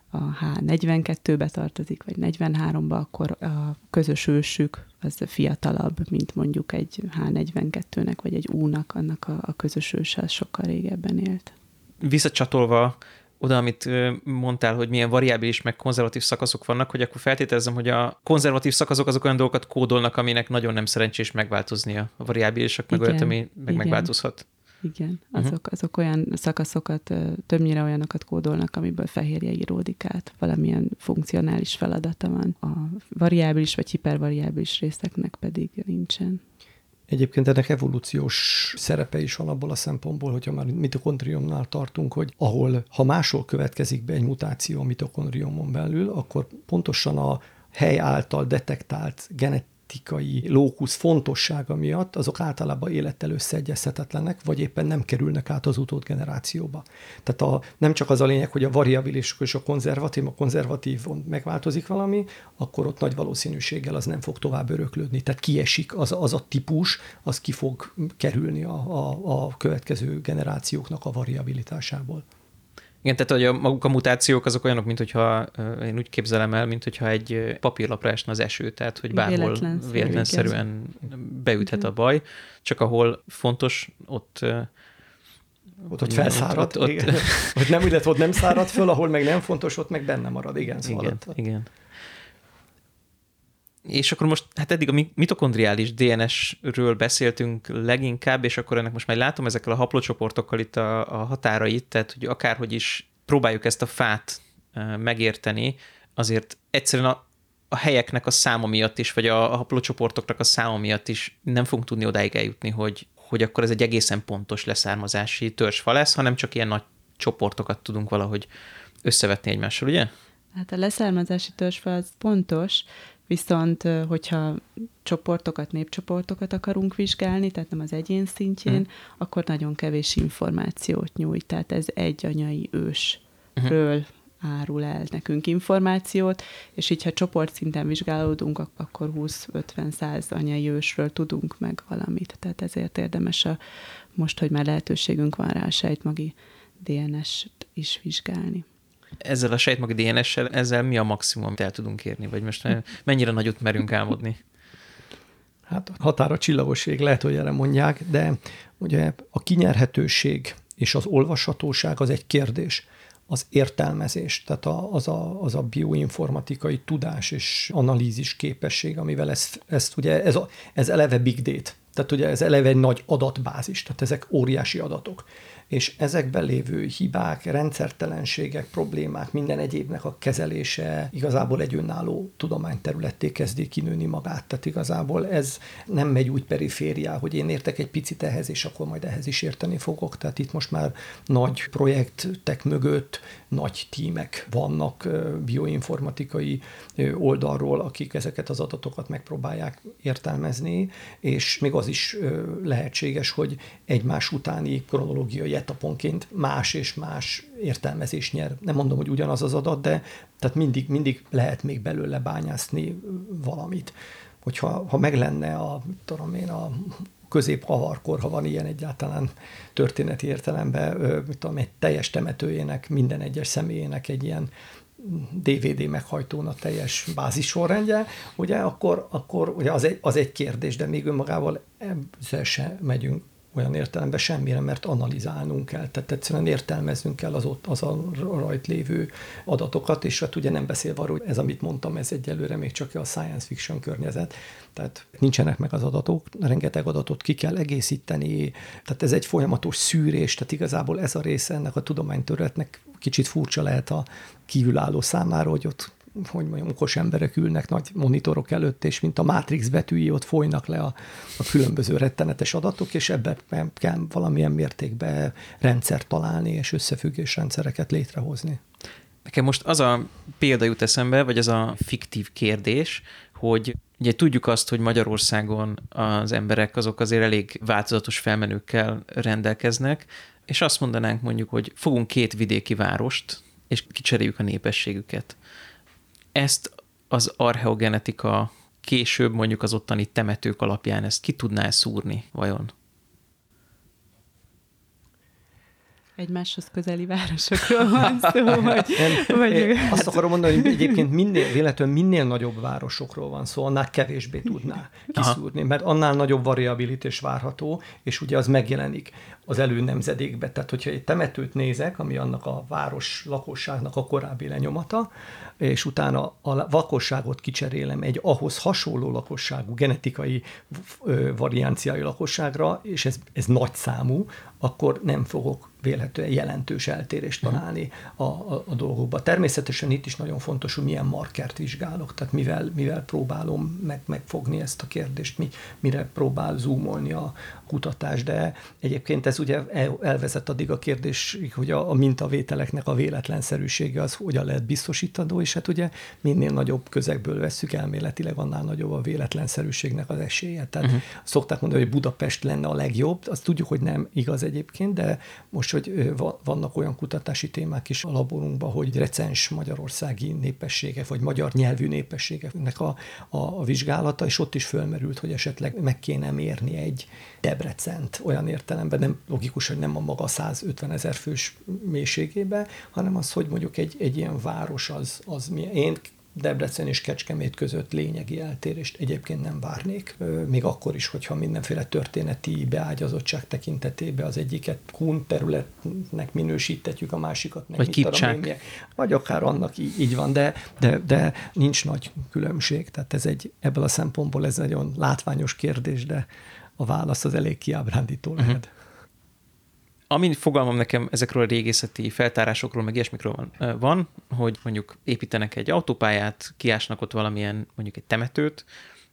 a H42-be tartozik, vagy 43-ba, akkor a közös ősük az fiatalabb, mint mondjuk egy H42-nek, vagy egy U-nak, annak a, a közös őse az sokkal régebben élt. Visszacsatolva oda, amit mondtál, hogy milyen variábilis meg konzervatív szakaszok vannak, hogy akkor feltételezem, hogy a konzervatív szakaszok azok olyan dolgokat kódolnak, aminek nagyon nem szerencsés megváltoznia. A variábilisak meg olyat, ami meg igen. megváltozhat. Igen, mhm. azok, uh-huh. azok olyan szakaszokat, többnyire olyanokat kódolnak, amiből fehérje íródik át. Valamilyen funkcionális feladata van. A variábilis vagy hipervariábilis részeknek pedig nincsen. Egyébként ennek evolúciós szerepe is van abból a szempontból, hogyha már mitokondriumnál tartunk, hogy ahol, ha máshol következik be egy mutáció a mitokondriumon belül, akkor pontosan a hely által detektált genet genetikai lókusz fontossága miatt, azok általában élettel összeegyezhetetlenek, vagy éppen nem kerülnek át az utódgenerációba. Tehát a, nem csak az a lényeg, hogy a variabilis és a konzervatív, a konzervatív megváltozik valami, akkor ott nagy valószínűséggel az nem fog tovább öröklődni. Tehát kiesik az, az a típus, az ki fog kerülni a, a, a következő generációknak a variabilitásából. Igen, tehát hogy a, maguk a mutációk azok olyanok, mint hogyha én úgy képzelem el, mint hogyha egy papírlapra esne az eső, tehát hogy bárhol véletlenszerű, véletlenszerűen beüthet a baj, csak ahol fontos, ott ott, ott felszárad, ott, ott, igen. ott nem, illetve ott nem szárad föl, ahol meg nem fontos, ott meg benne marad, igen. Szóval igen, ott, igen. És akkor most, hát eddig a mitokondriális DNS-ről beszéltünk leginkább, és akkor ennek most már látom ezekkel a haplócsoportokkal itt a, a határait, tehát hogy akárhogy is próbáljuk ezt a fát megérteni, azért egyszerűen a, a helyeknek a száma miatt is, vagy a, a haplócsoportoknak a száma miatt is nem fogunk tudni odáig eljutni, hogy, hogy akkor ez egy egészen pontos leszármazási törzsfa lesz, hanem csak ilyen nagy csoportokat tudunk valahogy összevetni egymással, ugye? Hát a leszármazási törzsfa az pontos, Viszont, hogyha csoportokat, népcsoportokat akarunk vizsgálni, tehát nem az egyén szintjén, uh-huh. akkor nagyon kevés információt nyújt. Tehát ez egy anyai ősről uh-huh. árul el nekünk információt, és így, ha csoportszinten vizsgálódunk, akkor 20-50-100 anyai ősről tudunk meg valamit. Tehát ezért érdemes a, most, hogy már lehetőségünk van rá a sejtmagi DNS-t is vizsgálni ezzel a sejtmag DNS-sel, ezzel mi a maximum, amit el tudunk érni? Vagy most mennyire nagyot merünk álmodni? Hát határa csillagoség, lehet, hogy erre mondják, de ugye a kinyerhetőség és az olvashatóság az egy kérdés az értelmezés, tehát a, az, a, az a bioinformatikai tudás és analízis képesség, amivel ezt, ezt ugye ez, a, ez eleve big data, tehát ugye ez eleve egy nagy adatbázis, tehát ezek óriási adatok és ezekben lévő hibák, rendszertelenségek, problémák, minden egyébnek a kezelése igazából egy önálló tudományterületté kezdi kinőni magát. Tehát igazából ez nem megy úgy perifériá, hogy én értek egy picit ehhez, és akkor majd ehhez is érteni fogok. Tehát itt most már nagy projektek mögött nagy tímek vannak bioinformatikai oldalról, akik ezeket az adatokat megpróbálják értelmezni, és még az is lehetséges, hogy egymás utáni kronológiai etaponként más és más értelmezés nyer. Nem mondom, hogy ugyanaz az adat, de tehát mindig, mindig lehet még belőle bányászni valamit. Hogyha ha meg lenne a, tudom én, a középhavarkor, ha van ilyen egyáltalán történeti értelemben, mit tudom, egy teljes temetőjének, minden egyes személyének egy ilyen DVD meghajtónak teljes bázis sorrendje, ugye, akkor, akkor ugye az, egy, az egy kérdés, de még önmagával ezzel se megyünk olyan értelemben semmire, mert analizálnunk kell, tehát egyszerűen értelmeznünk kell az ott az a rajt lévő adatokat, és hát ugye nem beszélve arról, ez, amit mondtam, ez egyelőre még csak a science fiction környezet, tehát nincsenek meg az adatok, rengeteg adatot ki kell egészíteni, tehát ez egy folyamatos szűrés, tehát igazából ez a része ennek a tudománytörletnek kicsit furcsa lehet a kívülálló számára, hogy ott hogy mondjam, okos emberek ülnek nagy monitorok előtt, és mint a Matrix betűi ott folynak le a, a különböző rettenetes adatok, és ebben kell valamilyen mértékben rendszer találni, és összefüggés rendszereket létrehozni. Nekem most az a példa jut eszembe, vagy az a fiktív kérdés, hogy ugye tudjuk azt, hogy Magyarországon az emberek azok azért elég változatos felmenőkkel rendelkeznek, és azt mondanánk mondjuk, hogy fogunk két vidéki várost, és kicseréljük a népességüket ezt az archeogenetika később mondjuk az ottani temetők alapján ezt ki tudná szúrni vajon? egymáshoz közeli városokról van szó, vagy... Nem, vagy azt akarom mondani, hogy egyébként minél, véletlenül minél nagyobb városokról van szó, annál kevésbé tudná kiszúrni, Aha. mert annál nagyobb variabilitás várható, és ugye az megjelenik az elő nemzedékbe. Tehát, hogyha egy temetőt nézek, ami annak a város lakosságnak a korábbi lenyomata, és utána a lakosságot kicserélem egy ahhoz hasonló lakosságú, genetikai varianciai lakosságra, és ez, ez nagy számú, akkor nem fogok vélhetően jelentős eltérést találni a, a, a dolgokba. Természetesen itt is nagyon fontos, hogy milyen markert vizsgálok, tehát mivel, mivel próbálom meg, megfogni ezt a kérdést, mi, mire próbál zoomolni a kutatás, de egyébként ez ugye elvezet addig a kérdés, hogy a, a mintavételeknek a véletlenszerűsége az hogyan lehet biztosítandó, és hát ugye minél nagyobb közegből vesszük elméletileg, annál nagyobb a véletlenszerűségnek az esélye. Tehát uh-huh. szokták mondani, hogy Budapest lenne a legjobb, azt tudjuk, hogy nem igaz egyébként, de most, hogy vannak olyan kutatási témák is a laborunkban, hogy recens magyarországi népességek, vagy magyar nyelvű népességeknek a, a, a vizsgálata, és ott is fölmerült, hogy esetleg meg kéne mérni egy Debrecent olyan értelemben, nem logikus, hogy nem a maga 150 ezer fős mélységébe, hanem az, hogy mondjuk egy, egy ilyen város az, az mi. Én Debrecen és Kecskemét között lényegi eltérést egyébként nem várnék, még akkor is, hogyha mindenféle történeti beágyazottság tekintetében az egyiket kun területnek minősítetjük, a másikat meg. Vagy kipcsák. Vagy akár annak így, így van, de, de, de nincs nagy különbség. Tehát ez egy, ebből a szempontból ez nagyon látványos kérdés, de a válasz az elég kiábrándító uh-huh. Amin fogalmam nekem ezekről a régészeti feltárásokról, meg ilyesmikről van, van, hogy mondjuk építenek egy autópályát, kiásnak ott valamilyen, mondjuk egy temetőt,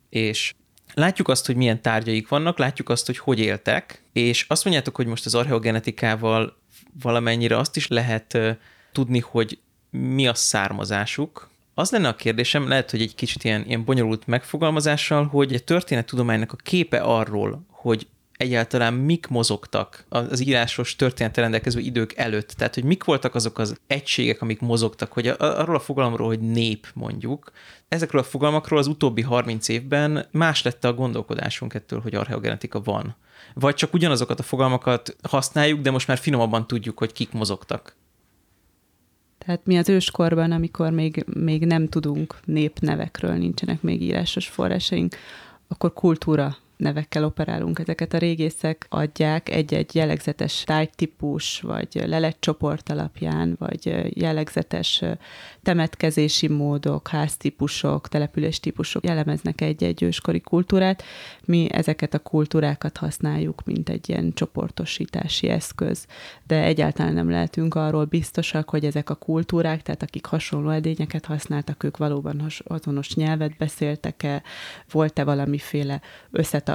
és látjuk azt, hogy milyen tárgyaik vannak, látjuk azt, hogy hogy éltek, és azt mondjátok, hogy most az archeogenetikával valamennyire azt is lehet tudni, hogy mi a származásuk. Az lenne a kérdésem, lehet, hogy egy kicsit ilyen, ilyen bonyolult megfogalmazással, hogy a történettudománynak a képe arról, hogy egyáltalán mik mozogtak az írásos története rendelkező idők előtt. Tehát, hogy mik voltak azok az egységek, amik mozogtak, hogy arról a fogalomról, hogy nép mondjuk, ezekről a fogalmakról az utóbbi 30 évben más lett a gondolkodásunk ettől, hogy archeogenetika van. Vagy csak ugyanazokat a fogalmakat használjuk, de most már finomabban tudjuk, hogy kik mozogtak. Tehát mi az őskorban, amikor még, még nem tudunk népnevekről, nincsenek még írásos forrásaink, akkor kultúra nevekkel operálunk. Ezeket a régészek adják egy-egy jellegzetes tájtípus, vagy leletcsoport alapján, vagy jellegzetes temetkezési módok, háztípusok, településtípusok jellemeznek egy-egy őskori kultúrát. Mi ezeket a kultúrákat használjuk, mint egy ilyen csoportosítási eszköz, de egyáltalán nem lehetünk arról biztosak, hogy ezek a kultúrák, tehát akik hasonló edényeket használtak, ők valóban azonos nyelvet beszéltek-e, volt-e valamiféle összetartozás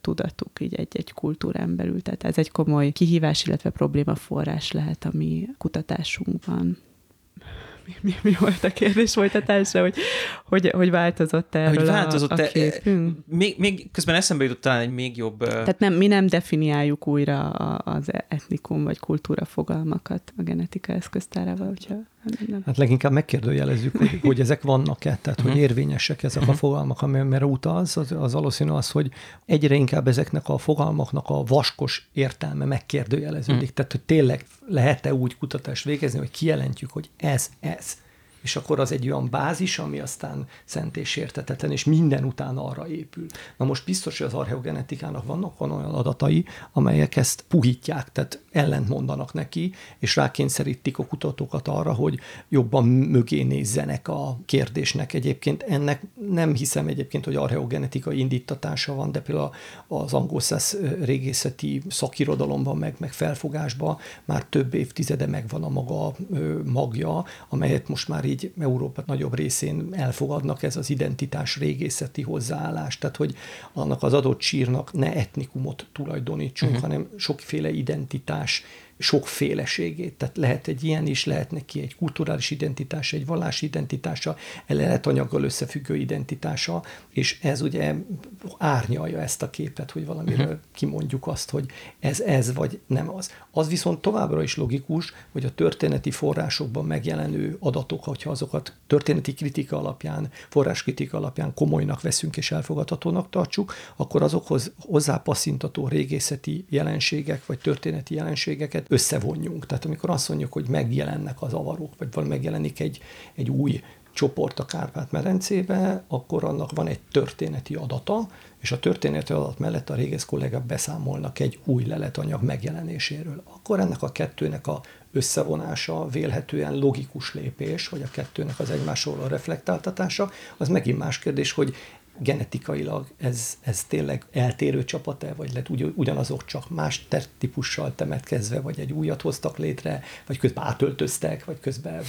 tudatuk így egy-egy kultúrán belül. Tehát ez egy komoly kihívás, illetve probléma forrás lehet a mi kutatásunkban mi, mi, mi volt a kérdés folytatása, hogy, hogy, hogy változott erről hogy változott a, a képünk? Még, még közben eszembe jutott talán egy még jobb... Tehát nem, mi nem definiáljuk újra az etnikum vagy kultúra fogalmakat a genetika eszköztárával, hogyha nem. Hát leginkább megkérdőjelezzük, hogy, hogy ezek vannak-e, tehát hogy mhm. érvényesek ezek a mhm. fogalmak, amire utalsz, az, az valószínű az, hogy egyre inkább ezeknek a fogalmaknak a vaskos értelme megkérdőjeleződik. Mm. Tehát, hogy tényleg lehet-e úgy kutatást végezni, hogy kijelentjük, hogy ez, ez és akkor az egy olyan bázis, ami aztán szent és értetetlen, és minden után arra épül. Na most biztos, hogy az archeogenetikának vannak van olyan adatai, amelyek ezt puhítják, tehát ellent mondanak neki, és rákényszerítik a kutatókat arra, hogy jobban mögé nézzenek a kérdésnek. Egyébként ennek nem hiszem egyébként, hogy archeogenetikai indítatása van, de például az angol régészeti szakirodalomban, meg, meg felfogásban már több évtizede megvan a maga magja, amelyet most már így Európa nagyobb részén elfogadnak ez az identitás régészeti hozzáállás, tehát hogy annak az adott sírnak ne etnikumot tulajdonítsunk, uh-huh. hanem sokféle identitás sokféleségét. Tehát lehet egy ilyen is, lehet neki egy kulturális identitása, egy vallási identitása, anyaggal összefüggő identitása, és ez ugye árnyalja ezt a képet, hogy valamiről uh-huh. kimondjuk azt, hogy ez ez vagy nem az. Az viszont továbbra is logikus, hogy a történeti forrásokban megjelenő adatok, hogyha azokat történeti kritika alapján, forráskritika alapján komolynak veszünk és elfogadhatónak tartsuk, akkor azokhoz hozzápasszintató régészeti jelenségek vagy történeti jelenségeket összevonjunk. Tehát amikor azt mondjuk, hogy megjelennek az avarok, vagy valami megjelenik egy, egy új csoport a Kárpát-medencébe, akkor annak van egy történeti adata, és a történeti adat mellett a régész kollégák beszámolnak egy új leletanyag megjelenéséről. Akkor ennek a kettőnek a összevonása vélhetően logikus lépés, vagy a kettőnek az egymásról a reflektáltatása, az megint más kérdés, hogy genetikailag ez, ez tényleg eltérő csapat-e, vagy lett ugy, ugyanazok, csak más típussal temetkezve, vagy egy újat hoztak létre, vagy közben átöltöztek, vagy közben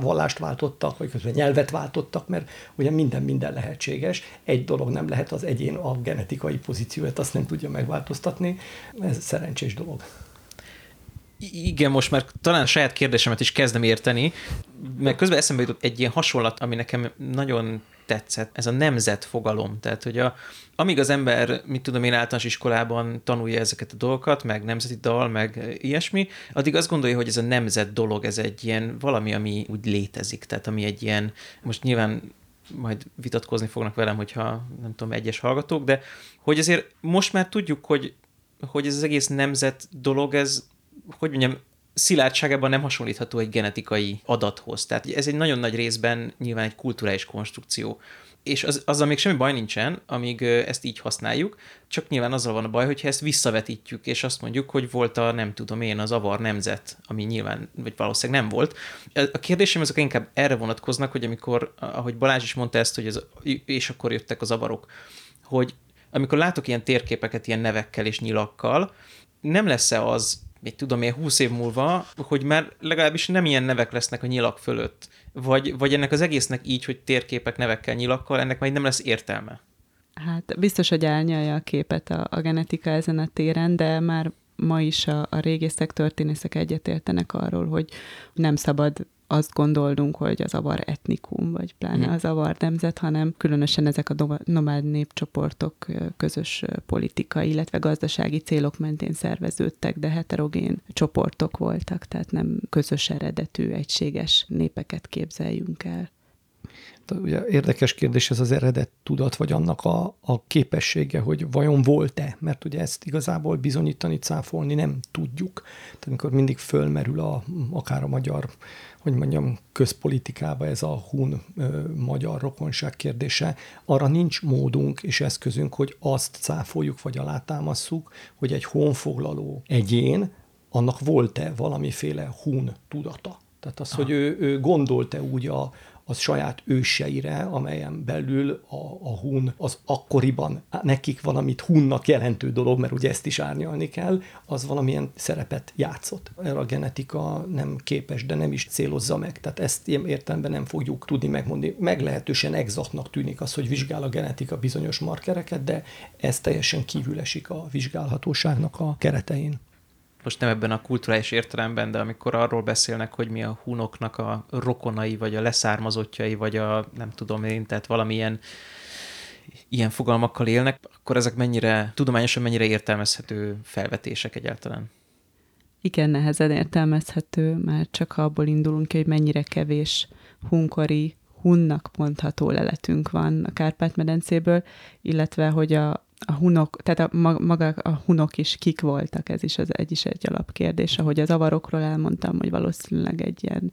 vallást váltottak, vagy közben nyelvet váltottak, mert ugye minden minden lehetséges. Egy dolog nem lehet az egyén a genetikai pozíciót, azt nem tudja megváltoztatni. Ez szerencsés dolog. Igen, most már talán saját kérdésemet is kezdem érteni, mert közben eszembe jutott egy ilyen hasonlat, ami nekem nagyon tetszett, ez a nemzet fogalom. Tehát, hogy a, amíg az ember, mit tudom én, általános iskolában tanulja ezeket a dolgokat, meg nemzeti dal, meg ilyesmi, addig azt gondolja, hogy ez a nemzet dolog, ez egy ilyen valami, ami úgy létezik. Tehát, ami egy ilyen, most nyilván majd vitatkozni fognak velem, hogyha nem tudom, egyes hallgatók, de hogy azért most már tudjuk, hogy, hogy ez az egész nemzet dolog, ez hogy mondjam, szilárdságában nem hasonlítható egy genetikai adathoz. Tehát ez egy nagyon nagy részben nyilván egy kulturális konstrukció. És az, azzal még semmi baj nincsen, amíg ezt így használjuk, csak nyilván azzal van a baj, hogyha ezt visszavetítjük, és azt mondjuk, hogy volt a, nem tudom én, az avar nemzet, ami nyilván, vagy valószínűleg nem volt. A kérdésem azok inkább erre vonatkoznak, hogy amikor, ahogy Balázs is mondta ezt, hogy ez, és akkor jöttek az avarok, hogy amikor látok ilyen térképeket ilyen nevekkel és nyilakkal, nem lesz-e az mit tudom én, 20 év múlva, hogy már legalábbis nem ilyen nevek lesznek a nyilak fölött. Vagy, vagy ennek az egésznek így, hogy térképek nevekkel, nyilakkal, ennek majd nem lesz értelme. Hát biztos, hogy elnyalja a képet a, a genetika ezen a téren, de már ma is a, a régészek, történészek egyetértenek arról, hogy nem szabad azt gondolnunk, hogy az avar etnikum, vagy pláne mhm. az avar nemzet, hanem különösen ezek a nomád népcsoportok közös politikai, illetve gazdasági célok mentén szerveződtek, de heterogén csoportok voltak, tehát nem közös eredetű, egységes népeket képzeljünk el. Ugye érdekes kérdés ez az eredet tudat, vagy annak a, a képessége, hogy vajon volt-e, mert ugye ezt igazából bizonyítani, cáfolni nem tudjuk. Tehát amikor mindig fölmerül a, akár a magyar hogy mondjam, közpolitikába ez a hun magyar rokonság kérdése, arra nincs módunk és eszközünk, hogy azt cáfoljuk vagy alátámasszuk, hogy egy honfoglaló egyén, annak volt-e valamiféle hun tudata. Tehát az, Aha. hogy ő, ő gondolt-e úgy a, az saját őseire, amelyen belül a, a hun az akkoriban nekik valamit hunnak jelentő dolog, mert ugye ezt is árnyalni kell, az valamilyen szerepet játszott. Erre a genetika nem képes, de nem is célozza meg. Tehát ezt ilyen értelemben nem fogjuk tudni megmondani. Meglehetősen exaktnak tűnik az, hogy vizsgál a genetika bizonyos markereket, de ez teljesen kívül esik a vizsgálhatóságnak a keretein most nem ebben a kulturális értelemben, de amikor arról beszélnek, hogy mi a hunoknak a rokonai, vagy a leszármazottjai, vagy a nem tudom én, tehát valamilyen ilyen fogalmakkal élnek, akkor ezek mennyire, tudományosan mennyire értelmezhető felvetések egyáltalán? Igen, nehezen értelmezhető, már csak abból indulunk ki, hogy mennyire kevés hunkori, hunnak mondható leletünk van a Kárpát-medencéből, illetve hogy a, a hunok, tehát a, maga a hunok is kik voltak, ez is az egy is egy alapkérdés, ahogy az avarokról elmondtam, hogy valószínűleg egy ilyen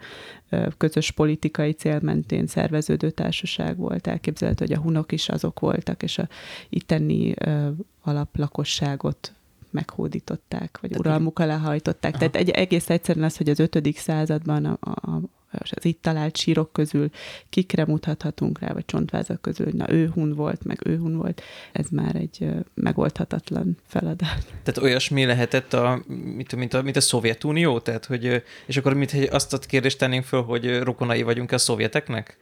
közös politikai cél mentén szerveződő társaság volt. Elképzelhető, hogy a hunok is azok voltak, és a itteni alaplakosságot meghódították, vagy uralmuk alá hajtották. Aha. Tehát egy, egész egyszerűen az, hogy az ötödik században a, a, az itt talált sírok közül kikre mutathatunk rá, vagy csontvázak közül, hogy na ő hun volt, meg ő hun volt, ez már egy megoldhatatlan feladat. Tehát olyasmi lehetett, a, mint, mint, a, mint a Szovjetunió? Tehát, hogy, és akkor mit, azt a kérdést tennénk föl, hogy rokonai vagyunk a szovjeteknek?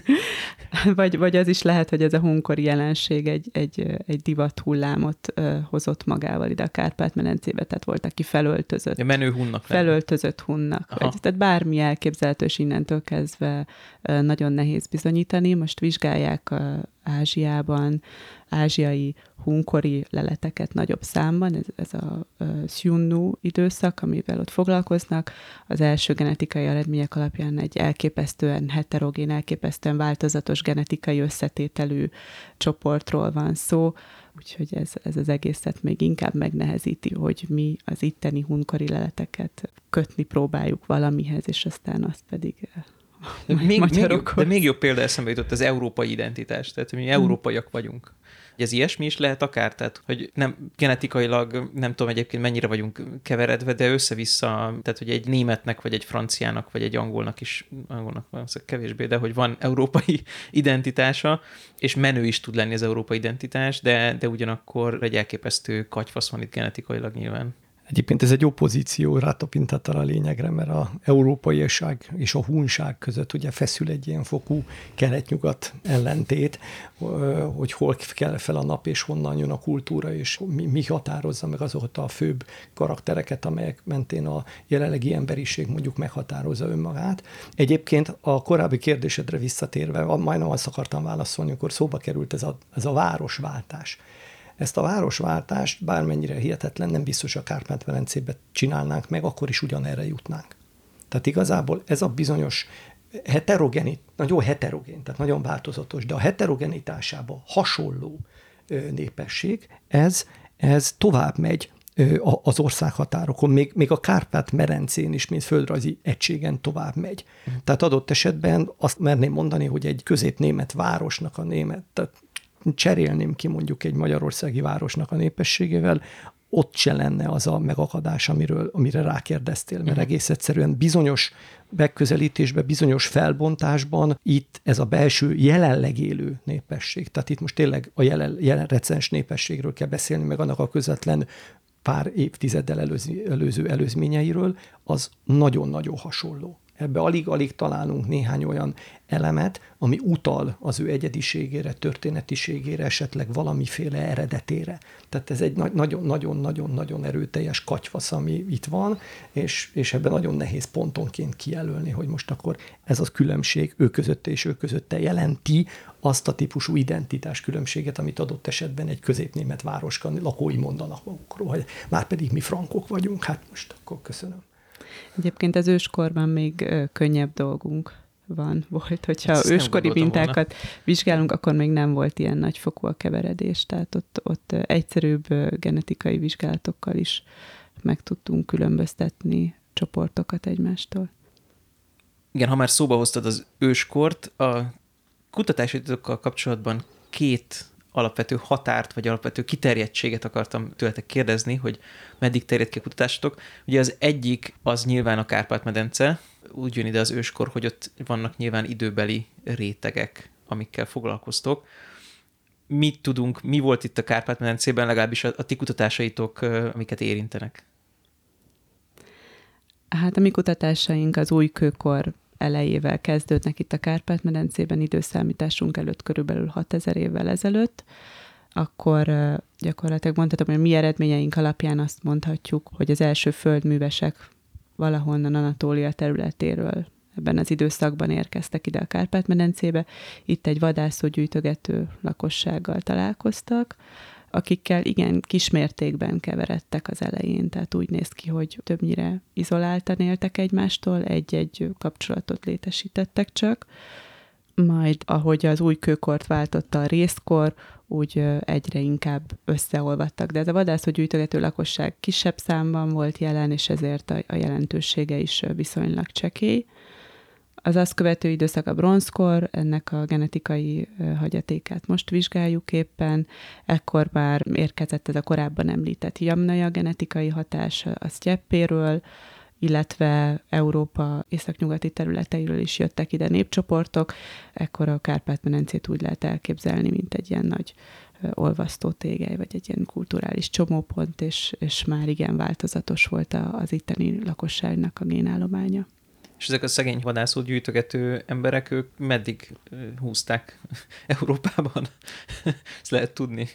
vagy, vagy az is lehet, hogy ez a hunkori jelenség egy, egy, egy divat hullámot hozott magával ide a Kárpát-medencébe, tehát volt, aki felöltözött. Ja, menő hunnak. Felöltözött hunnak. Vagy, tehát bármi elképzelhető, és innentől kezdve nagyon nehéz bizonyítani. Most vizsgálják uh, Ázsiában, ázsiai hunkori leleteket nagyobb számban, ez, ez a uh, időszak, amivel ott foglalkoznak. Az első genetikai eredmények alapján egy elképesztően heterogén, elképesztően változatos genetikai összetételű csoportról van szó, úgyhogy ez, ez az egészet még inkább megnehezíti, hogy mi az itteni hunkori leleteket kötni próbáljuk valamihez, és aztán azt pedig még, még jobb, de még jobb példa eszembe jutott az európai identitás, tehát mi európaiak vagyunk hogy ez ilyesmi is lehet akár, tehát hogy nem genetikailag, nem tudom egyébként mennyire vagyunk keveredve, de össze-vissza, tehát hogy egy németnek, vagy egy franciának, vagy egy angolnak is, angolnak van kevésbé, de hogy van európai identitása, és menő is tud lenni az európai identitás, de, de ugyanakkor egy elképesztő katyfasz van itt genetikailag nyilván. Egyébként ez egy opozíció rátapintattal a lényegre, mert a európaiság és a hunság között ugye feszül egy ilyen fokú kelet-nyugat ellentét, hogy hol kell fel a nap, és honnan jön a kultúra, és mi, mi határozza meg azokat a főbb karaktereket, amelyek mentén a jelenlegi emberiség mondjuk meghatározza önmagát. Egyébként a korábbi kérdésedre visszatérve, majdnem azt akartam válaszolni, amikor szóba került ez a, ez a városváltás ezt a városváltást, bármennyire hihetetlen, nem biztos a Kárpát-Velencébe csinálnánk meg, akkor is ugyanerre jutnánk. Tehát igazából ez a bizonyos heterogenit, nagyon heterogén, tehát nagyon változatos, de a heterogenitásába hasonló népesség, ez, ez tovább megy az országhatárokon, még, még a Kárpát-merencén is, mint földrajzi egységen tovább megy. Mm. Tehát adott esetben azt merném mondani, hogy egy középnémet városnak a német, tehát cserélném ki mondjuk egy magyarországi városnak a népességével, ott se lenne az a megakadás, amiről, amire rákérdeztél, mert uh-huh. egész egyszerűen bizonyos megközelítésben, bizonyos felbontásban itt ez a belső jelenleg élő népesség, tehát itt most tényleg a jelen, jelen recens népességről kell beszélni, meg annak a közvetlen pár évtizeddel előző, előző előzményeiről, az nagyon-nagyon hasonló. Ebbe alig-alig találunk néhány olyan elemet, ami utal az ő egyediségére, történetiségére, esetleg valamiféle eredetére. Tehát ez egy nagyon-nagyon-nagyon-nagyon erőteljes katyvasz, ami itt van, és, és ebben nagyon nehéz pontonként kijelölni, hogy most akkor ez az különbség ő között és ő közötte jelenti azt a típusú identitás különbséget, amit adott esetben egy középnémet városka lakói mondanak magukról, hogy már pedig mi frankok vagyunk, hát most akkor köszönöm. Egyébként az őskorban még könnyebb dolgunk van, volt, hogyha Ezt őskori mintákat volna. vizsgálunk, akkor még nem volt ilyen nagyfokú a keveredés, tehát ott, ott egyszerűbb genetikai vizsgálatokkal is meg tudtunk különböztetni csoportokat egymástól. Igen, ha már szóba hoztad az őskort, a kutatásokkal kapcsolatban két alapvető határt, vagy alapvető kiterjedtséget akartam tőletek kérdezni, hogy meddig terjed ki a kutatásotok. Ugye az egyik az nyilván a Kárpát-medence, úgy jön ide az őskor, hogy ott vannak nyilván időbeli rétegek, amikkel foglalkoztok. Mit tudunk, mi volt itt a Kárpát-medencében, legalábbis a, a ti kutatásaitok, amiket érintenek? Hát a mi kutatásaink az új kőkor elejével kezdődnek itt a Kárpát-medencében, időszámításunk előtt körülbelül 6000 évvel ezelőtt, akkor gyakorlatilag mondhatom, hogy a mi eredményeink alapján azt mondhatjuk, hogy az első földművesek valahonnan Anatólia területéről ebben az időszakban érkeztek ide a Kárpát-medencébe. Itt egy vadászó gyűjtögető lakossággal találkoztak, akikkel igen kismértékben keveredtek az elején, tehát úgy néz ki, hogy többnyire izoláltan éltek egymástól, egy-egy kapcsolatot létesítettek csak, majd ahogy az új kőkort váltotta a részkor, úgy egyre inkább összeolvadtak. De ez a vadászó gyűjtögető lakosság kisebb számban volt jelen, és ezért a, jelentősége is viszonylag csekély. Az azt követő időszak a bronzkor, ennek a genetikai hagyatékát most vizsgáljuk éppen. Ekkor már érkezett ez a korábban említett jamnaja genetikai hatás a sztyeppéről, illetve Európa északnyugati területeiről is jöttek ide népcsoportok. Ekkor a Kárpát-medencét úgy lehet elképzelni, mint egy ilyen nagy olvasztó tégely, vagy egy ilyen kulturális csomópont, és, és már igen változatos volt az itteni lakosságnak a génállománya és ezek a szegény vadászó gyűjtögető emberek, ők meddig húzták Európában? Ezt lehet tudni.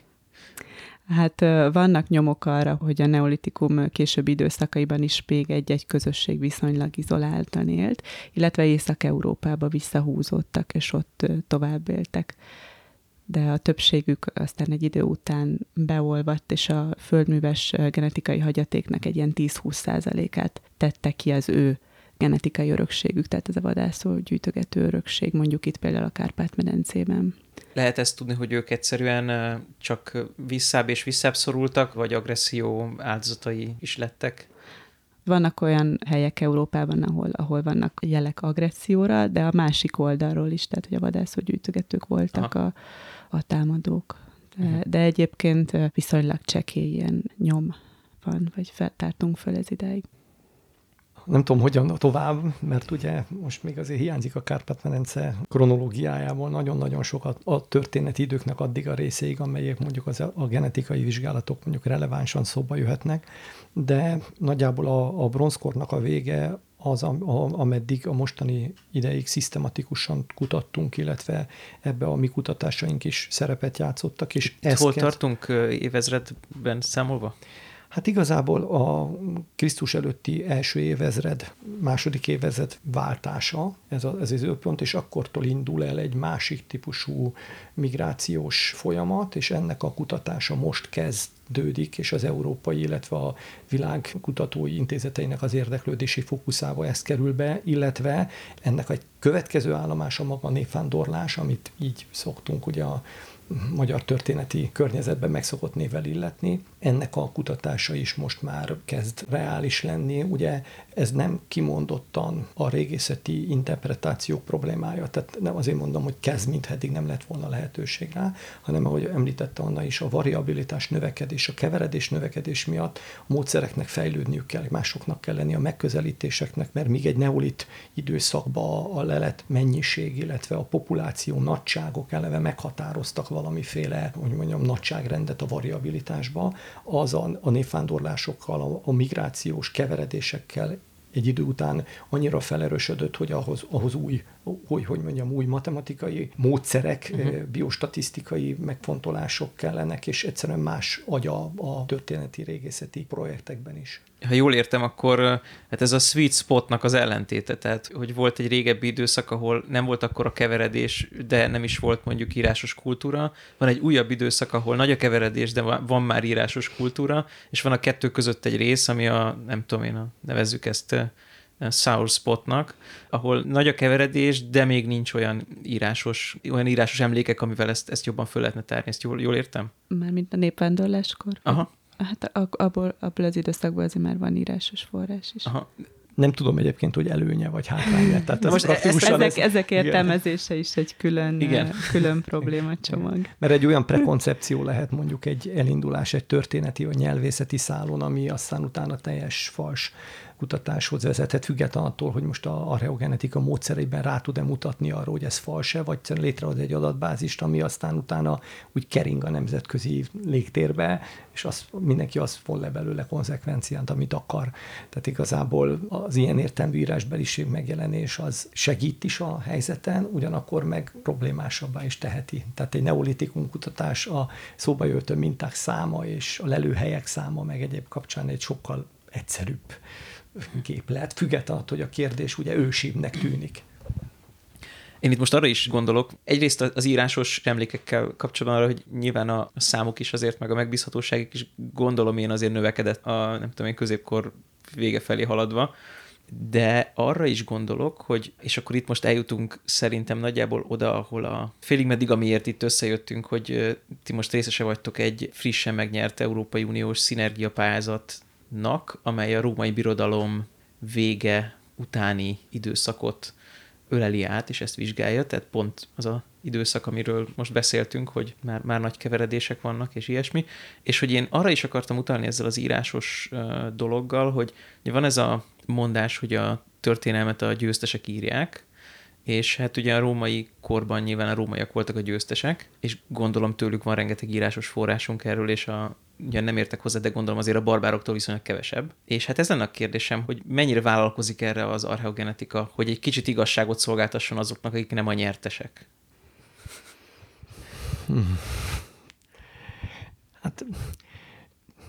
Hát vannak nyomok arra, hogy a neolitikum későbbi időszakaiban is még egy-egy közösség viszonylag izoláltan élt, illetve Észak-Európába visszahúzódtak, és ott tovább éltek. De a többségük aztán egy idő után beolvadt, és a földműves genetikai hagyatéknak egy ilyen 10-20 százalékát tette ki az ő genetikai örökségük, tehát ez a vadászó gyűjtögető örökség, mondjuk itt például a Kárpát-medencében. Lehet ezt tudni, hogy ők egyszerűen csak visszább és visszább szorultak, vagy agresszió áldozatai is lettek? Vannak olyan helyek Európában, ahol, ahol vannak jelek agresszióra, de a másik oldalról is, tehát hogy a vadászógyűjtögetők voltak a, a támadók. De, uh-huh. de egyébként viszonylag csekély ilyen nyom van, vagy feltártunk föl ez idáig nem tudom, hogyan tovább, mert ugye most még azért hiányzik a Kárpát-medence kronológiájából nagyon-nagyon sokat a történeti időknek addig a részéig, amelyek mondjuk az, a genetikai vizsgálatok mondjuk relevánsan szóba jöhetnek, de nagyjából a, a bronzkornak a vége az, a, a, ameddig a mostani ideig szisztematikusan kutattunk, illetve ebbe a mi kutatásaink is szerepet játszottak. És Itt hol kezd... tartunk évezredben számolva? Hát igazából a Krisztus előtti első évezred, második évezred váltása, ez, a, ez az időpont, és akkortól indul el egy másik típusú migrációs folyamat, és ennek a kutatása most kezdődik, és az európai, illetve a világ kutatói intézeteinek az érdeklődési fókuszába ez kerül be, illetve ennek egy következő állomása maga a népvándorlás, amit így szoktunk ugye a magyar történeti környezetben megszokott nével illetni. Ennek a kutatása is most már kezd reális lenni. Ugye ez nem kimondottan a régészeti interpretációk problémája, tehát nem azért mondom, hogy kezd, mint eddig nem lett volna lehetőség rá, hanem ahogy említette Anna is, a variabilitás növekedés, a keveredés növekedés miatt a módszereknek fejlődniük kell, másoknak kell lenni a megközelítéseknek, mert míg egy neolit időszakban a lelet mennyiség, illetve a populáció nagyságok eleve meghatároztak valamiféle, hogy mondjam, nagyságrendet a variabilitásba, az a, a népvándorlásokkal, a, a migrációs keveredésekkel egy idő után annyira felerősödött, hogy ahhoz, ahhoz új hogy, hogy mondjam, új matematikai módszerek, uh-huh. biostatisztikai megfontolások kellenek, és egyszerűen más agya a történeti régészeti projektekben is. Ha jól értem, akkor hát ez a sweet spotnak az ellentéte, tehát hogy volt egy régebbi időszak, ahol nem volt akkor a keveredés, de nem is volt mondjuk írásos kultúra, van egy újabb időszak, ahol nagy a keveredés, de van már írásos kultúra, és van a kettő között egy rész, ami a, nem tudom én, a, nevezzük ezt sour spotnak, ahol nagy a keveredés, de még nincs olyan írásos, olyan írásos emlékek, amivel ezt, ezt jobban föl lehetne tárni. Ezt jól, jól értem? Mármint a népvándorláskor? Aha. Hát abból, abból az időszakból azért már van írásos forrás is. Aha. Nem tudom egyébként, hogy előnye vagy hátránya. Tehát ez Most ezek, ez, ezek értelmezése igen. is egy külön, igen. külön problémacsomag. Mert egy olyan prekoncepció lehet mondjuk egy elindulás, egy történeti vagy nyelvészeti szálon, ami aztán utána teljes fals kutatáshoz vezethet, független attól, hogy most a archeogenetika módszereiben rá tud-e mutatni arra, hogy ez fals-e, vagy létrehoz egy adatbázist, ami aztán utána úgy kering a nemzetközi légtérbe, és az, mindenki azt von le belőle konzekvenciát, amit akar. Tehát igazából az ilyen értelmű írásbeliség megjelenés az segít is a helyzeten, ugyanakkor meg problémásabbá is teheti. Tehát egy neolitikum kutatás a szóba jöttő minták száma és a lelőhelyek száma meg egyéb kapcsán egy sokkal egyszerűbb képlet, függetlenül attól, hogy a kérdés ugye ősibbnek tűnik. Én itt most arra is gondolok, egyrészt az írásos emlékekkel kapcsolatban arra, hogy nyilván a számok is azért, meg a megbízhatóságok is gondolom én azért növekedett a nem tudom én középkor vége felé haladva, de arra is gondolok, hogy, és akkor itt most eljutunk szerintem nagyjából oda, ahol a félig meddig, amiért itt összejöttünk, hogy ti most részese vagytok egy frissen megnyert Európai Uniós szinergiapályázat nak, amely a római birodalom vége utáni időszakot öleli át, és ezt vizsgálja, tehát pont az a időszak, amiről most beszéltünk, hogy már, már nagy keveredések vannak, és ilyesmi, és hogy én arra is akartam utalni ezzel az írásos dologgal, hogy van ez a mondás, hogy a történelmet a győztesek írják, és hát ugye a római korban nyilván a rómaiak voltak a győztesek, és gondolom tőlük van rengeteg írásos forrásunk erről, és a ugye nem értek hozzá, de gondolom azért a barbároktól viszonylag kevesebb. És hát ez a kérdésem, hogy mennyire vállalkozik erre az archeogenetika, hogy egy kicsit igazságot szolgáltasson azoknak, akik nem a nyertesek? Hmm. Hát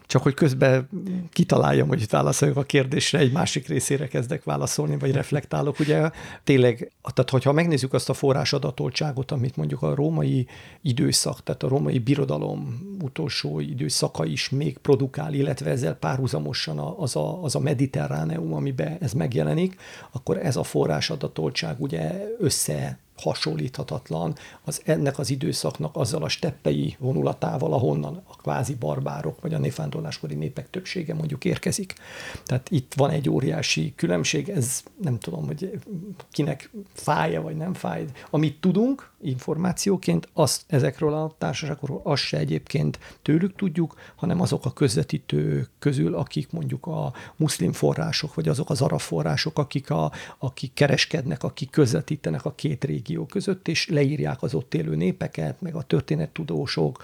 csak hogy közben kitaláljam, hogy válaszoljak a kérdésre, egy másik részére kezdek válaszolni, vagy reflektálok. Ugye tényleg, tehát hogyha megnézzük azt a forrásadatoltságot, amit mondjuk a római időszak, tehát a római birodalom utolsó időszaka is még produkál, illetve ezzel párhuzamosan az a, az a mediterráneum, amiben ez megjelenik, akkor ez a forrásadatoltság ugye össze hasonlíthatatlan az ennek az időszaknak azzal a steppei vonulatával, ahonnan a kvázi barbárok vagy a néfándorláskori népek többsége mondjuk érkezik. Tehát itt van egy óriási különbség, ez nem tudom, hogy kinek fája vagy nem fáj. Amit tudunk információként, azt ezekről a társaságokról, azt se egyébként tőlük tudjuk, hanem azok a közvetítők közül, akik mondjuk a muszlim források, vagy azok az arab források, akik, a, akik kereskednek, akik közvetítenek a két régió között, és leírják az ott élő népeket, meg a történettudósok,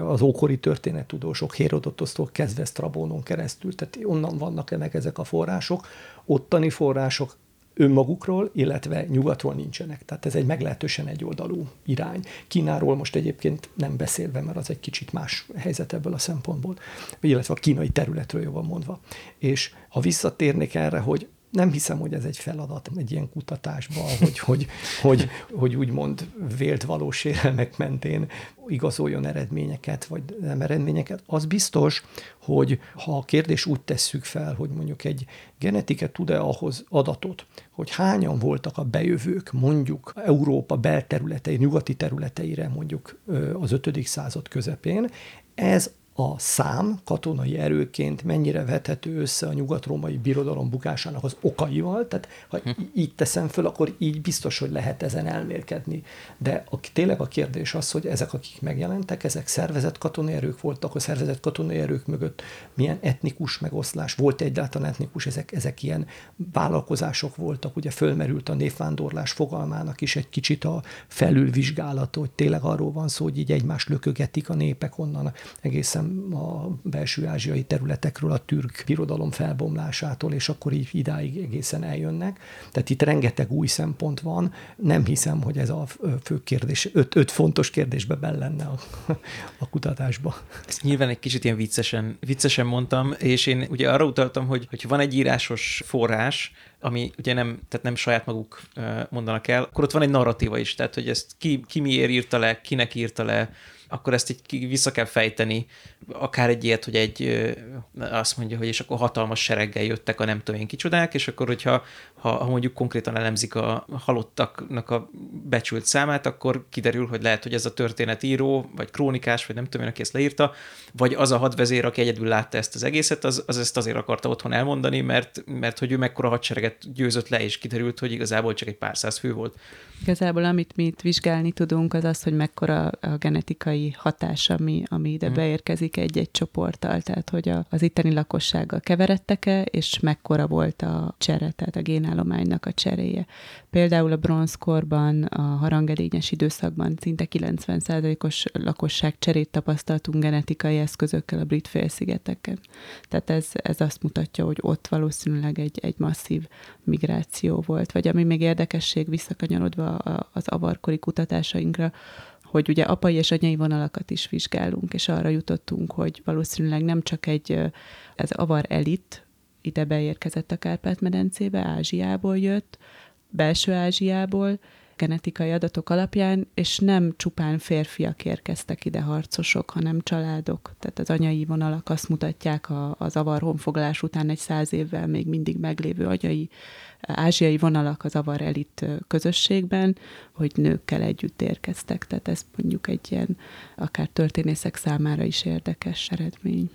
az ókori történettudósok, Hérodotosztól kezdve Strabónon keresztül, tehát onnan vannak ennek ezek a források, ottani források, önmagukról, illetve nyugatról nincsenek. Tehát ez egy meglehetősen egyoldalú irány. Kínáról most egyébként nem beszélve, mert az egy kicsit más helyzet ebből a szempontból, illetve a kínai területről jobban mondva. És ha visszatérnék erre, hogy nem hiszem, hogy ez egy feladat egy ilyen kutatásban, hogy, hogy, hogy, hogy úgymond vélt valós élelmek mentén igazoljon eredményeket, vagy nem eredményeket. Az biztos, hogy ha a kérdés úgy tesszük fel, hogy mondjuk egy genetike tud-e ahhoz adatot, hogy hányan voltak a bejövők mondjuk Európa belterületei, nyugati területeire mondjuk az 5. század közepén, ez a szám katonai erőként mennyire vethető össze a nyugat-római birodalom bukásának az okaival, tehát ha hm. így teszem föl, akkor így biztos, hogy lehet ezen elmérkedni. De a, tényleg a kérdés az, hogy ezek, akik megjelentek, ezek szervezett katonai erők voltak, a szervezett katonai erők mögött milyen etnikus megoszlás, volt egyáltalán etnikus, ezek, ezek ilyen vállalkozások voltak, ugye fölmerült a névvándorlás fogalmának is egy kicsit a felülvizsgálat, hogy tényleg arról van szó, hogy így egymást lökögetik a népek onnan egészen a belső ázsiai területekről, a türk birodalom felbomlásától, és akkor így idáig egészen eljönnek. Tehát itt rengeteg új szempont van. Nem hiszem, hogy ez a fő kérdés, öt, öt fontos kérdésbe bellenne a, a kutatásba. Ezt nyilván egy kicsit ilyen viccesen, viccesen mondtam, és én ugye arra utaltam, hogy, hogy van egy írásos forrás, ami ugye nem, tehát nem saját maguk mondanak el, akkor ott van egy narratíva is, tehát hogy ezt ki, ki miért írta le, kinek írta le, akkor ezt így vissza kell fejteni, akár egy ilyet, hogy egy, azt mondja, hogy és akkor hatalmas sereggel jöttek a nem tudom én kicsodák, és akkor, hogyha ha, ha mondjuk konkrétan elemzik a halottaknak a becsült számát, akkor kiderül, hogy lehet, hogy ez a történetíró, vagy krónikás, vagy nem tudom én, aki ezt leírta, vagy az a hadvezér, aki egyedül látta ezt az egészet, az, az ezt azért akarta otthon elmondani, mert, mert hogy ő mekkora hadsereget győzött le, és kiderült, hogy igazából csak egy pár száz fő volt. Igazából amit mi itt vizsgálni tudunk, az az, hogy mekkora a genetikai hatás, ami, ami ide hmm. beérkezik egy-egy csoporttal, tehát hogy a, az itteni lakossággal keveredtek-e, és mekkora volt a csere, tehát a génállománynak a cseréje. Például a bronzkorban, a harangedényes időszakban szinte 90%-os lakosság cserét tapasztaltunk genetikai eszközökkel a brit félszigeteken. Tehát ez, ez azt mutatja, hogy ott valószínűleg egy, egy masszív migráció volt. Vagy ami még érdekesség visszakanyarodva az avarkori kutatásainkra, hogy ugye apai és anyai vonalakat is vizsgálunk, és arra jutottunk, hogy valószínűleg nem csak egy ez avar elit ide beérkezett a Kárpát-medencébe, Ázsiából jött, belső Ázsiából, genetikai adatok alapján, és nem csupán férfiak érkeztek ide harcosok, hanem családok. Tehát az anyai vonalak azt mutatják a, az avar honfoglalás után egy száz évvel még mindig meglévő anyai ázsiai vonalak az avar elit közösségben, hogy nőkkel együtt érkeztek. Tehát ez mondjuk egy ilyen akár történészek számára is érdekes eredmény.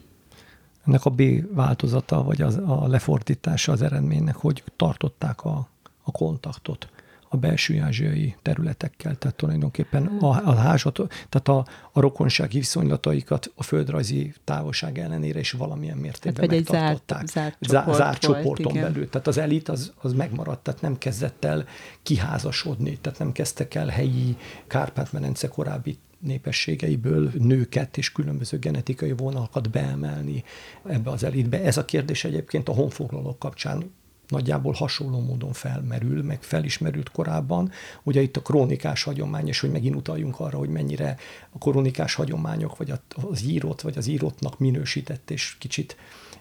Ennek a B változata, vagy az, a lefordítása az eredménynek, hogy tartották a, a kontaktot a belső ázsiai területekkel, tehát tulajdonképpen a, a házat, tehát a, a rokonsági viszonylataikat a földrajzi távolság ellenére is valamilyen mértékben hát, megtartották. Egy zárt, zárt, csoport zárt volt, csoporton igen. belül. Tehát az elit az, az megmaradt, tehát nem kezdett el kiházasodni, tehát nem kezdtek el helyi Kárpát-medence korábbi népességeiből nőket és különböző genetikai vonalakat beemelni ebbe az elitbe. Ez a kérdés egyébként a honfoglalók kapcsán nagyjából hasonló módon felmerül, meg felismerült korábban. Ugye itt a krónikás hagyomány, és hogy megint utaljunk arra, hogy mennyire a krónikás hagyományok, vagy az írott, vagy az írottnak minősített és kicsit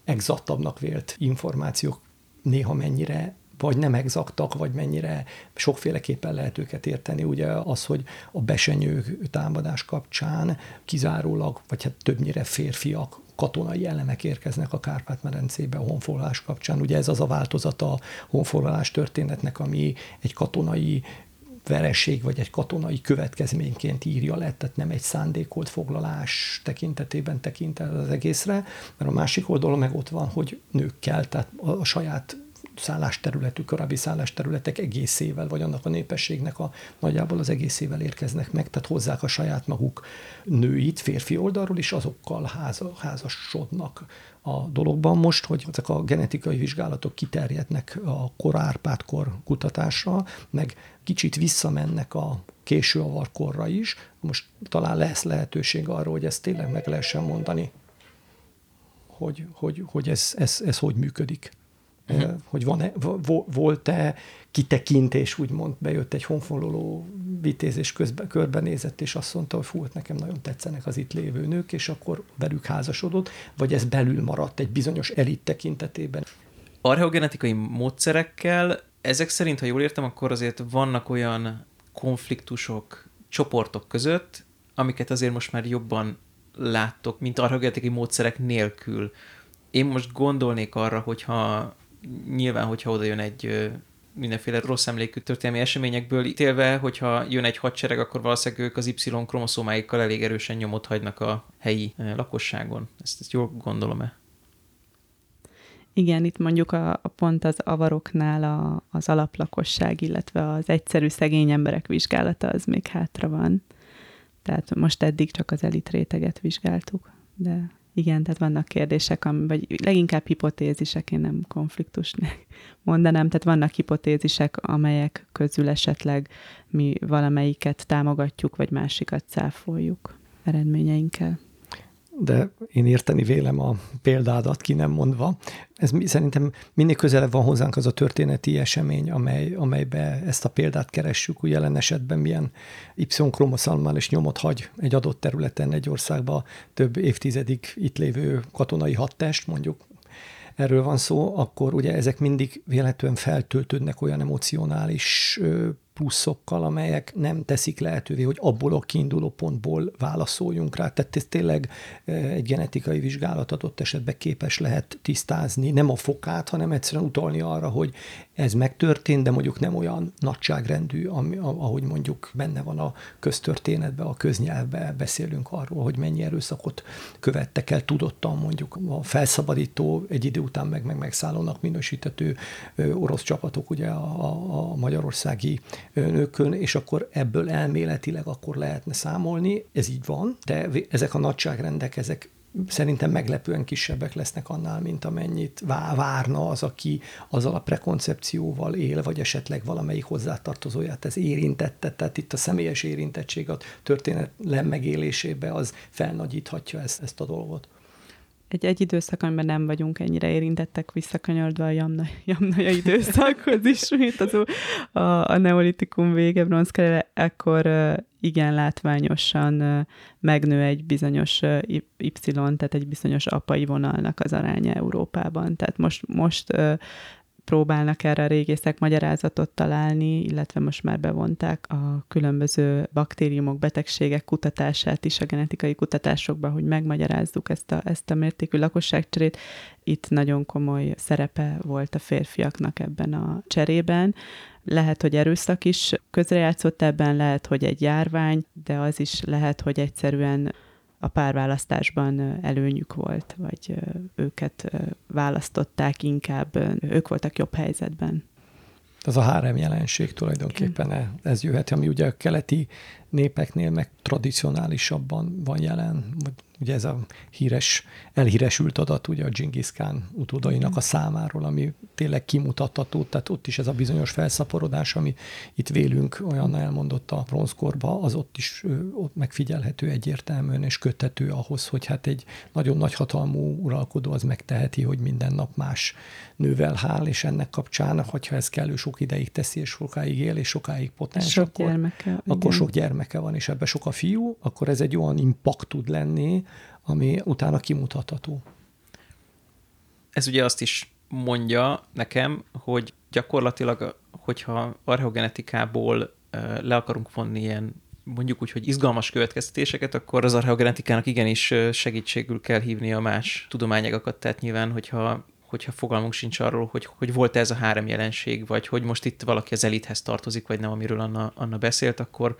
exaktabbnak vélt információk néha mennyire vagy nem exaktak, vagy mennyire sokféleképpen lehet őket érteni. Ugye az, hogy a besenyő támadás kapcsán kizárólag, vagy hát többnyire férfiak katonai elemek érkeznek a Kárpát-medencébe a honfoglalás kapcsán. Ugye ez az a változata a honfoglalás történetnek, ami egy katonai vereség vagy egy katonai következményként írja le, tehát nem egy szándékolt foglalás tekintetében tekint el az egészre, mert a másik oldalon meg ott van, hogy nőkkel, tehát a saját szállásterületük, korábbi szállásterületek egészével, vagy annak a népességnek a nagyjából az egészével érkeznek meg, tehát hozzák a saját maguk nőit férfi oldalról, és azokkal ház, házasodnak a dologban most, hogy ezek a genetikai vizsgálatok kiterjednek a korárpátkor kutatásra, meg kicsit visszamennek a késő avarkorra is. Most talán lesz lehetőség arra, hogy ezt tényleg meg lehessen mondani, hogy, hogy, hogy ez, ez, ez hogy működik. Uh-huh. Hogy van-e, volt-e kitekintés, úgymond bejött egy honfoglaló vitéz, és közben körbenézett, és azt mondta, hogy fú, hát nekem nagyon tetszenek az itt lévő nők, és akkor velük házasodott, vagy ez belül maradt egy bizonyos elit tekintetében. Archeogenetikai módszerekkel ezek szerint, ha jól értem, akkor azért vannak olyan konfliktusok csoportok között, amiket azért most már jobban láttok, mint archeogenetikai módszerek nélkül. Én most gondolnék arra, hogyha nyilván, hogyha oda jön egy mindenféle rossz emlékű történelmi eseményekből ítélve, hogyha jön egy hadsereg, akkor valószínűleg ők az Y kromoszómáikkal elég erősen nyomot hagynak a helyi lakosságon. Ezt, ezt jól gondolom-e? Igen, itt mondjuk a, a pont az avaroknál a, az alaplakosság, illetve az egyszerű szegény emberek vizsgálata az még hátra van. Tehát most eddig csak az elit réteget vizsgáltuk, de igen, tehát vannak kérdések, vagy leginkább hipotézisek, én nem konfliktusnak mondanám, tehát vannak hipotézisek, amelyek közül esetleg mi valamelyiket támogatjuk, vagy másikat cáfoljuk eredményeinkkel de én érteni vélem a példádat, ki nem mondva. Ez szerintem minél közelebb van hozzánk az a történeti esemény, amely, amelybe ezt a példát keressük, úgy jelen esetben milyen Y-kromoszalmális nyomot hagy egy adott területen, egy országba több évtizedig itt lévő katonai hadtest, mondjuk erről van szó, akkor ugye ezek mindig véletlenül feltöltődnek olyan emocionális pluszokkal, amelyek nem teszik lehetővé, hogy abból a kiinduló pontból válaszoljunk rá. Tehát ez tényleg e, egy genetikai vizsgálat adott esetben képes lehet tisztázni, nem a fokát, hanem egyszerűen utalni arra, hogy ez megtörtént, de mondjuk nem olyan nagyságrendű, ami, ahogy mondjuk benne van a köztörténetben, a köznyelvben beszélünk arról, hogy mennyi erőszakot követtek el tudottan mondjuk a felszabadító, egy idő után meg, meg megszállónak minősítető orosz csapatok ugye a, a, a magyarországi nőkön, és akkor ebből elméletileg akkor lehetne számolni, ez így van, de ezek a nagyságrendek, ezek szerintem meglepően kisebbek lesznek annál, mint amennyit várna az, aki azzal a prekoncepcióval él, vagy esetleg valamelyik hozzátartozóját ez érintette, tehát itt a személyes érintettség a történet megélésébe az felnagyíthatja ezt, ezt a dolgot egy, egy időszak, amiben nem vagyunk ennyire érintettek, visszakanyardva a jamna, jamnaja időszakhoz ismét, az a, a neolitikum vége, bronzkere, akkor igen látványosan megnő egy bizonyos Y, tehát egy bizonyos apai vonalnak az aránya Európában. Tehát most, most próbálnak erre a régészek magyarázatot találni, illetve most már bevonták a különböző baktériumok, betegségek kutatását is a genetikai kutatásokba, hogy megmagyarázzuk ezt a, ezt a mértékű lakosságcserét. Itt nagyon komoly szerepe volt a férfiaknak ebben a cserében. Lehet, hogy erőszak is közrejátszott ebben, lehet, hogy egy járvány, de az is lehet, hogy egyszerűen a párválasztásban előnyük volt, vagy őket választották inkább, ők voltak jobb helyzetben. Az a hárem jelenség tulajdonképpen ez jöhet, ami ugye a keleti népeknél meg tradicionálisabban van jelen, ugye ez a híres, elhíresült adat ugye a Genghis Khan utódainak a számáról, ami tényleg kimutatható, tehát ott is ez a bizonyos felszaporodás, ami itt vélünk olyan elmondott a bronzkorba, az ott is ott megfigyelhető egyértelműen, és köthető ahhoz, hogy hát egy nagyon nagy hatalmú uralkodó az megteheti, hogy minden nap más nővel hál, és ennek kapcsán, hogyha ez kellő sok ideig teszi, és sokáig él, és sokáig potens, sok akkor, gyermeke, akkor sok gyermeke van, és ebbe sok a fiú, akkor ez egy olyan impact tud lenni, ami utána kimutatható. Ez ugye azt is mondja nekem, hogy gyakorlatilag, hogyha archeogenetikából le akarunk vonni ilyen mondjuk úgy, hogy izgalmas következtetéseket, akkor az archeogenetikának igenis segítségül kell hívni a más tudományágakat. Tehát nyilván, hogyha hogyha fogalmunk sincs arról, hogy, hogy volt ez a három jelenség, vagy hogy most itt valaki az elithez tartozik, vagy nem, amiről Anna, Anna beszélt, akkor,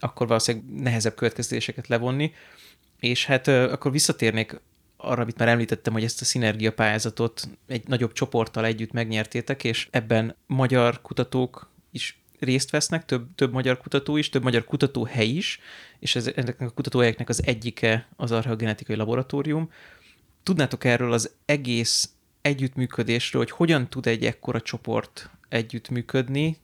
akkor valószínűleg nehezebb következtetéseket levonni. És hát akkor visszatérnék arra, amit már említettem, hogy ezt a szinergia pályázatot egy nagyobb csoporttal együtt megnyertétek, és ebben magyar kutatók is részt vesznek, több, több magyar kutató is, több magyar kutatóhely is, és ez, ennek a kutatóhelyeknek az egyike az archeogenetikai laboratórium. Tudnátok erről az egész együttműködésről, hogy hogyan tud egy ekkora csoport együttműködni?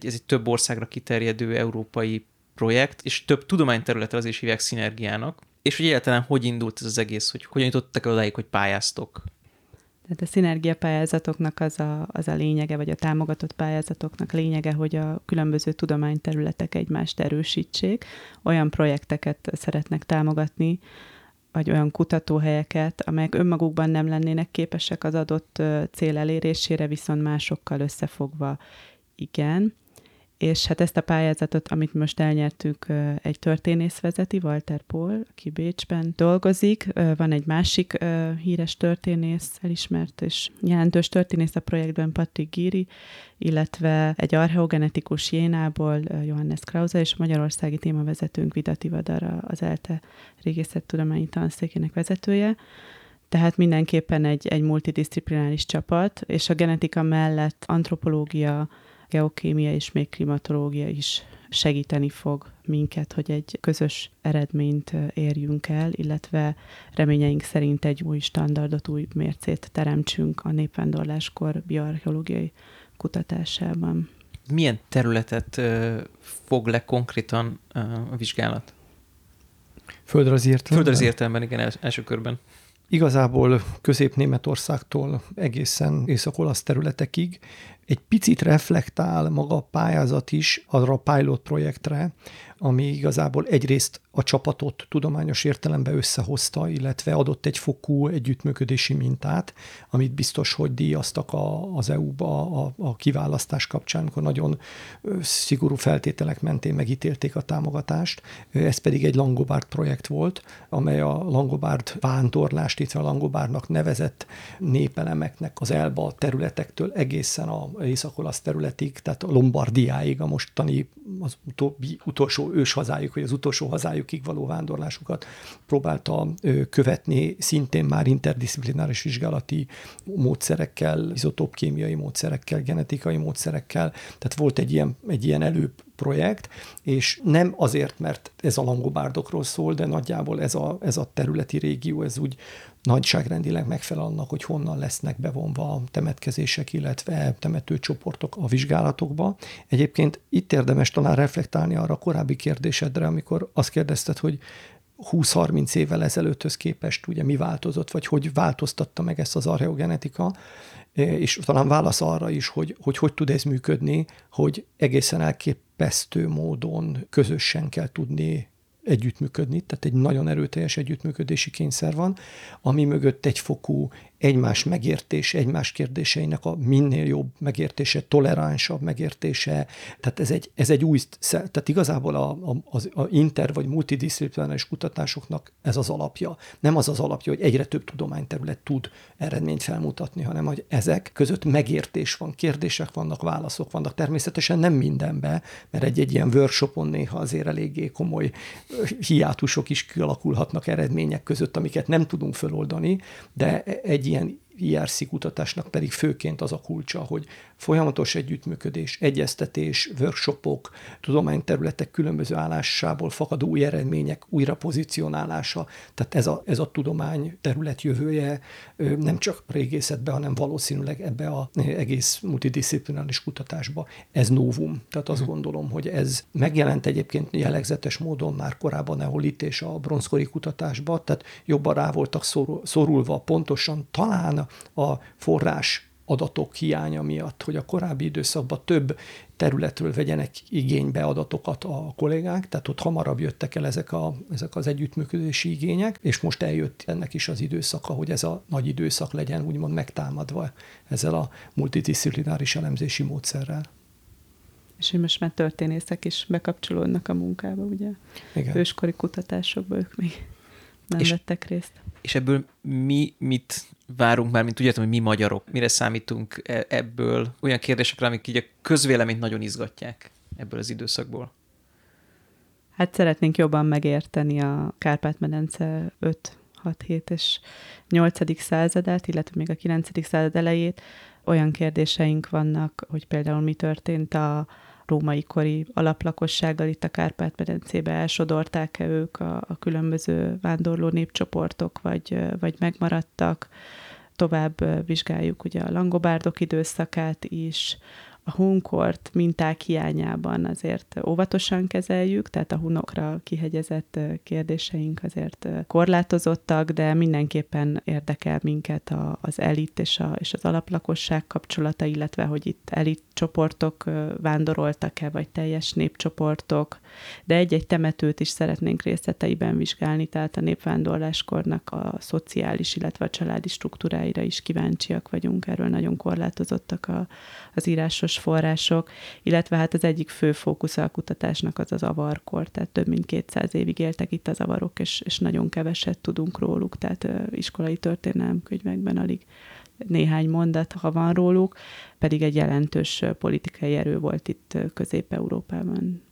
Ez egy több országra kiterjedő európai projekt, és több tudományterületre az is hívják szinergiának. És hogy egyáltalán hogy indult ez az egész, hogy hogyan jutottak odáig, hogy pályáztok? Tehát a szinergiapályázatoknak az a, az a lényege, vagy a támogatott pályázatoknak lényege, hogy a különböző tudományterületek egymást erősítsék. Olyan projekteket szeretnek támogatni, vagy olyan kutatóhelyeket, amelyek önmagukban nem lennének képesek az adott cél elérésére, viszont másokkal összefogva igen és hát ezt a pályázatot, amit most elnyertük, egy történész vezeti, Walter Paul, aki Bécsben dolgozik. Van egy másik híres történész, elismert és jelentős történész a projektben, Patrick Giri, illetve egy archeogenetikus Jénából, Johannes Krause, és magyarországi témavezetőnk Vida Tivadar, az ELTE régészettudományi tanszékének vezetője. Tehát mindenképpen egy, egy multidisziplináris csapat, és a genetika mellett antropológia, geokémia és még klimatológia is segíteni fog minket, hogy egy közös eredményt érjünk el, illetve reményeink szerint egy új standardot, új mércét teremtsünk a népvándorláskor bioarcheológiai kutatásában. Milyen területet fog le konkrétan a vizsgálat? Földrajzi értelemben? Földrajzi értelemben, igen, első körben. Igazából Közép-Németországtól egészen észak-olasz területekig egy picit reflektál maga a pályázat is arra a pilot projektre, ami igazából egyrészt a csapatot tudományos értelemben összehozta, illetve adott egy fokú együttműködési mintát, amit biztos, hogy díjaztak a, az EU-ba a, a kiválasztás kapcsán, amikor nagyon szigorú feltételek mentén megítélték a támogatást. Ez pedig egy Langobard projekt volt, amely a Langobard vándorlást, illetve a Langobardnak nevezett népelemeknek az elba területektől egészen a észak területig, tehát a Lombardiáig, a mostani az utóbbi, utolsó őshazájuk, vagy az utolsó hazájukig való vándorlásukat próbálta követni, szintén már interdisziplináris vizsgálati módszerekkel, izotópkémiai módszerekkel, genetikai módszerekkel, tehát volt egy ilyen, egy ilyen előbb projekt, és nem azért, mert ez a langobárdokról szól, de nagyjából ez a, ez a területi régió, ez úgy nagyságrendileg megfelel annak, hogy honnan lesznek bevonva temetkezések, illetve temetőcsoportok a vizsgálatokba. Egyébként itt érdemes talán reflektálni arra a korábbi kérdésedre, amikor azt kérdezted, hogy 20-30 évvel ezelőtthöz képest ugye mi változott, vagy hogy változtatta meg ezt az archeogenetika, és talán válasz arra is, hogy, hogy hogy tud ez működni, hogy egészen elképesztő módon közösen kell tudni együttműködni, tehát egy nagyon erőteljes együttműködési kényszer van, ami mögött egy fokú egymás megértés, egymás kérdéseinek a minél jobb megértése, toleránsabb megértése, tehát ez egy, ez egy új, tehát igazából a, a, az, a inter vagy multidisziplináris kutatásoknak ez az alapja. Nem az az alapja, hogy egyre több tudományterület tud eredményt felmutatni, hanem hogy ezek között megértés van, kérdések vannak, válaszok vannak. Természetesen nem mindenbe, mert egy-egy ilyen workshopon néha azért eléggé komoly hiátusok is kialakulhatnak eredmények között, amiket nem tudunk feloldani, de egy egy ilyen IRC kutatásnak pedig főként az a kulcsa, hogy folyamatos együttműködés, egyeztetés, workshopok, tudományterületek különböző állásából fakadó új eredmények, újra pozícionálása, tehát ez a, ez a tudomány terület jövője nem csak régészetbe, hanem valószínűleg ebbe a egész multidisziplinális kutatásba. Ez novum. Tehát azt uh-huh. gondolom, hogy ez megjelent egyébként jellegzetes módon már korábban neolit és a bronzkori kutatásba, tehát jobban rá voltak szorulva pontosan talán a forrás adatok hiánya miatt, hogy a korábbi időszakban több területről vegyenek igénybe adatokat a kollégák, tehát ott hamarabb jöttek el ezek, a, ezek az együttműködési igények, és most eljött ennek is az időszaka, hogy ez a nagy időszak legyen úgymond megtámadva ezzel a multidisziplináris elemzési módszerrel. És hogy most már történészek is bekapcsolódnak a munkába, ugye? Igen. Őskori kutatásokba ők még nem és, vettek részt. És ebből mi mit várunk már, mint úgy értem, hogy mi magyarok, mire számítunk e- ebből, olyan kérdésekre, amik így a közvéleményt nagyon izgatják ebből az időszakból. Hát szeretnénk jobban megérteni a Kárpát-medence 5, 6, 7 és 8. századát, illetve még a 9. század elejét. Olyan kérdéseink vannak, hogy például mi történt a római kori alaplakossággal itt a Kárpát-medencébe elsodorták-e ők a, a különböző vándorló népcsoportok, vagy, vagy megmaradtak. Tovább vizsgáljuk ugye a langobárdok időszakát is, a hunkort minták hiányában azért óvatosan kezeljük, tehát a hunokra kihegyezett kérdéseink azért korlátozottak, de mindenképpen érdekel minket az elit és, a, és az alaplakosság kapcsolata, illetve hogy itt elit csoportok vándoroltak-e, vagy teljes népcsoportok, de egy-egy temetőt is szeretnénk részleteiben vizsgálni, tehát a népvándorláskornak a szociális, illetve a családi struktúráira is kíváncsiak vagyunk, erről nagyon korlátozottak a, az írásos források, illetve hát az egyik fő fókusza a kutatásnak az az avarkor, tehát több mint 200 évig éltek itt az avarok, és, és nagyon keveset tudunk róluk, tehát iskolai történelemkönyvekben alig néhány mondat, ha van róluk, pedig egy jelentős politikai erő volt itt Közép-Európában.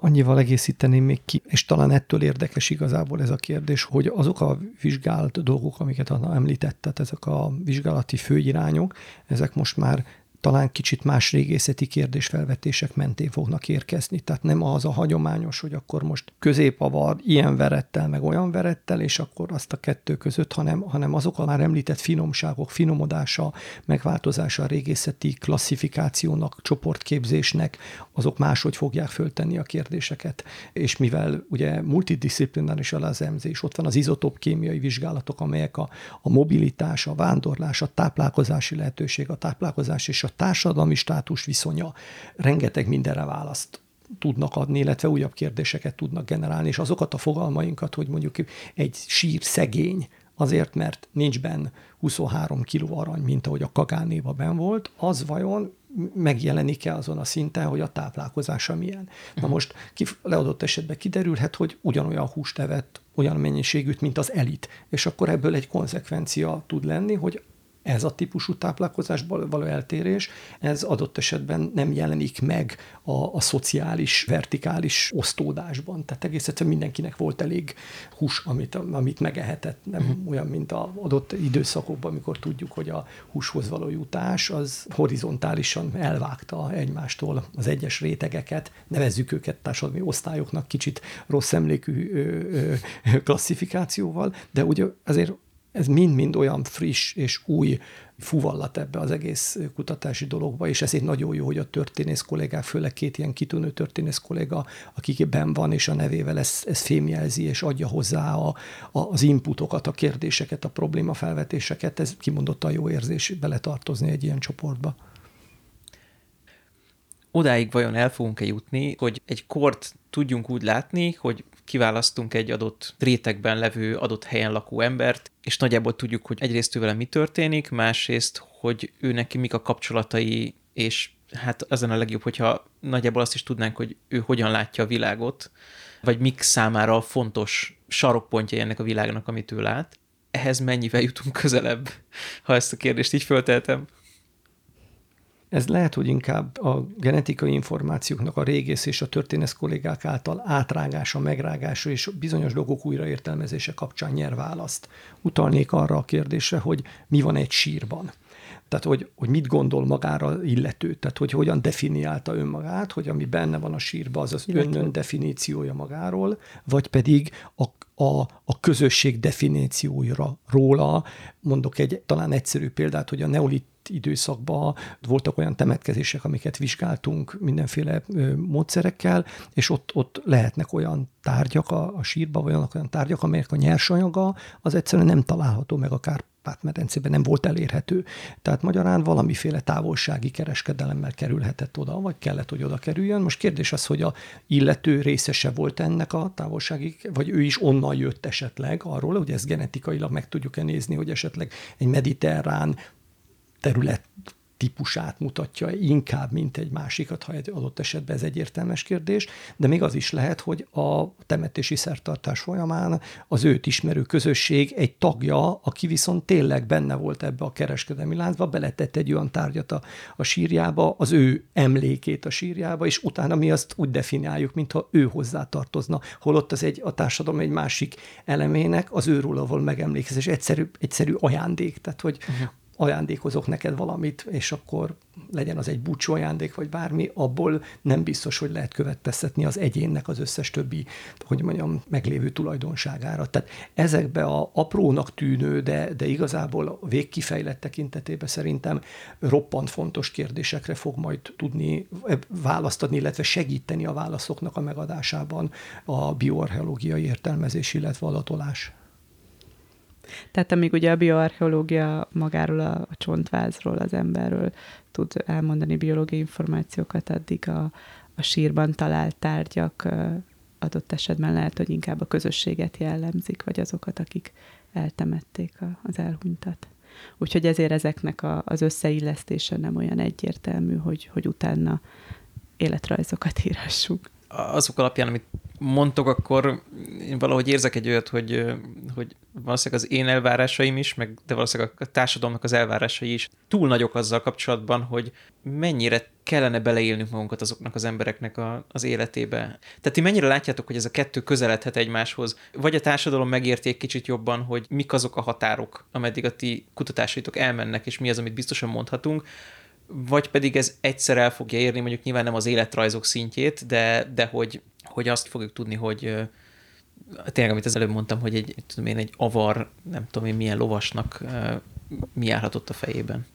Annyival egészíteném még ki, és talán ettől érdekes igazából ez a kérdés, hogy azok a vizsgált dolgok, amiket említettet, ezek a vizsgálati főirányok, ezek most már talán kicsit más régészeti kérdésfelvetések mentén fognak érkezni. Tehát nem az a hagyományos, hogy akkor most középavar ilyen verettel, meg olyan verettel, és akkor azt a kettő között, hanem, hanem azok a már említett finomságok, finomodása, megváltozása a régészeti klasszifikációnak, csoportképzésnek, azok máshogy fogják föltenni a kérdéseket. És mivel ugye multidisziplináris az emzés, ott van az izotóp kémiai vizsgálatok, amelyek a, a mobilitás, a vándorlás, a táplálkozási lehetőség, a táplálkozás és a a társadalmi státus viszonya rengeteg mindenre választ tudnak adni, illetve újabb kérdéseket tudnak generálni, és azokat a fogalmainkat, hogy mondjuk egy sír szegény, azért, mert nincs benne 23 kiló arany, mint ahogy a kagánéva ben volt, az vajon megjelenik-e azon a szinten, hogy a táplálkozása milyen. Na uh-huh. most leadott esetben kiderülhet, hogy ugyanolyan húst evett, olyan mennyiségűt, mint az elit, és akkor ebből egy konzekvencia tud lenni, hogy ez a típusú táplálkozásból való eltérés, ez adott esetben nem jelenik meg a, a szociális, vertikális osztódásban. Tehát egész egyszerűen mindenkinek volt elég hús, amit, amit megehetett. Nem uh-huh. olyan, mint a adott időszakokban, amikor tudjuk, hogy a húshoz való jutás az horizontálisan elvágta egymástól az egyes rétegeket, nevezzük őket társadalmi osztályoknak kicsit rossz emlékű ö, ö, klasszifikációval, de ugye azért ez mind-mind olyan friss és új fuvallat ebbe az egész kutatási dologba, és ezért nagyon jó, hogy a történész kollégák, főleg két ilyen kitűnő történész kolléga, akik ben van, és a nevével ez, ez fémjelzi, és adja hozzá a, a, az inputokat, a kérdéseket, a problémafelvetéseket, ez kimondottan jó érzés beletartozni egy ilyen csoportba. Odáig vajon el fogunk-e jutni, hogy egy kort tudjunk úgy látni, hogy kiválasztunk egy adott rétegben levő, adott helyen lakó embert, és nagyjából tudjuk, hogy egyrészt ő vele mi történik, másrészt, hogy ő neki mik a kapcsolatai, és hát ezen a legjobb, hogyha nagyjából azt is tudnánk, hogy ő hogyan látja a világot, vagy mik számára fontos sarokpontja ennek a világnak, amit ő lát. Ehhez mennyivel jutunk közelebb, ha ezt a kérdést így fölteltem? Ez lehet, hogy inkább a genetikai információknak a régész és a történész kollégák által átrágása, megrágása és bizonyos dolgok újraértelmezése kapcsán nyer választ. Utalnék arra a kérdésre, hogy mi van egy sírban. Tehát, hogy, hogy mit gondol magára illető, tehát, hogy hogyan definiálta önmagát, hogy ami benne van a sírban, az az ön definíciója magáról, vagy pedig a, a, a közösség definícióira róla. Mondok egy talán egyszerű példát, hogy a neolit időszakban voltak olyan temetkezések, amiket vizsgáltunk mindenféle módszerekkel, és ott, ott lehetnek olyan tárgyak a, a sírban, vagy olyan tárgyak, amelyek a nyersanyaga az egyszerűen nem található meg a Kárpát-medencében, nem volt elérhető. Tehát magyarán valamiféle távolsági kereskedelemmel kerülhetett oda, vagy kellett, hogy oda kerüljön. Most kérdés az, hogy a illető részese volt ennek a távolsági, vagy ő is onnan jött esetleg arról, hogy ezt genetikailag meg tudjuk-e nézni, hogy esetleg egy mediterrán terület típusát mutatja inkább, mint egy másikat, ha egy adott esetben ez egy értelmes kérdés, de még az is lehet, hogy a temetési szertartás folyamán az őt ismerő közösség egy tagja, aki viszont tényleg benne volt ebbe a kereskedelmi láncba, beletett egy olyan tárgyat a, a sírjába, az ő emlékét a sírjába, és utána mi azt úgy definiáljuk, mintha ő hozzá tartozna, holott az egy a társadalom egy másik elemének, az őről ahol megemlékezés, egyszerű, egyszerű ajándék, tehát hogy uh-huh ajándékozok neked valamit, és akkor legyen az egy búcsú ajándék, vagy bármi, abból nem biztos, hogy lehet következtetni az egyénnek az összes többi, hogy mondjam, meglévő tulajdonságára. Tehát ezekbe a aprónak tűnő, de, de igazából végkifejlett tekintetében szerintem roppant fontos kérdésekre fog majd tudni választ adni, illetve segíteni a válaszoknak a megadásában a bioarcheológiai értelmezés, illetve adatolás. Tehát amíg ugye a bioarcheológia magáról a, a csontvázról, az emberről tud elmondani biológiai információkat, addig a, a sírban talált tárgyak adott esetben lehet, hogy inkább a közösséget jellemzik, vagy azokat, akik eltemették a, az elhunytat. Úgyhogy ezért ezeknek a, az összeillesztése nem olyan egyértelmű, hogy, hogy utána életrajzokat írassunk. Azok alapján, amit mondtok, akkor én valahogy érzek egy olyat, hogy, hogy valószínűleg az én elvárásaim is, meg de valószínűleg a társadalomnak az elvárásai is túl nagyok azzal kapcsolatban, hogy mennyire kellene beleélnünk magunkat azoknak az embereknek a, az életébe. Tehát ti mennyire látjátok, hogy ez a kettő közeledhet egymáshoz? Vagy a társadalom megérti kicsit jobban, hogy mik azok a határok, ameddig a ti kutatásaitok elmennek, és mi az, amit biztosan mondhatunk, vagy pedig ez egyszer el fogja érni, mondjuk nyilván nem az életrajzok szintjét, de, de hogy hogy azt fogjuk tudni, hogy tényleg, amit az előbb mondtam, hogy egy, tudom én, egy avar, nem tudom én milyen lovasnak mi járhatott a fejében.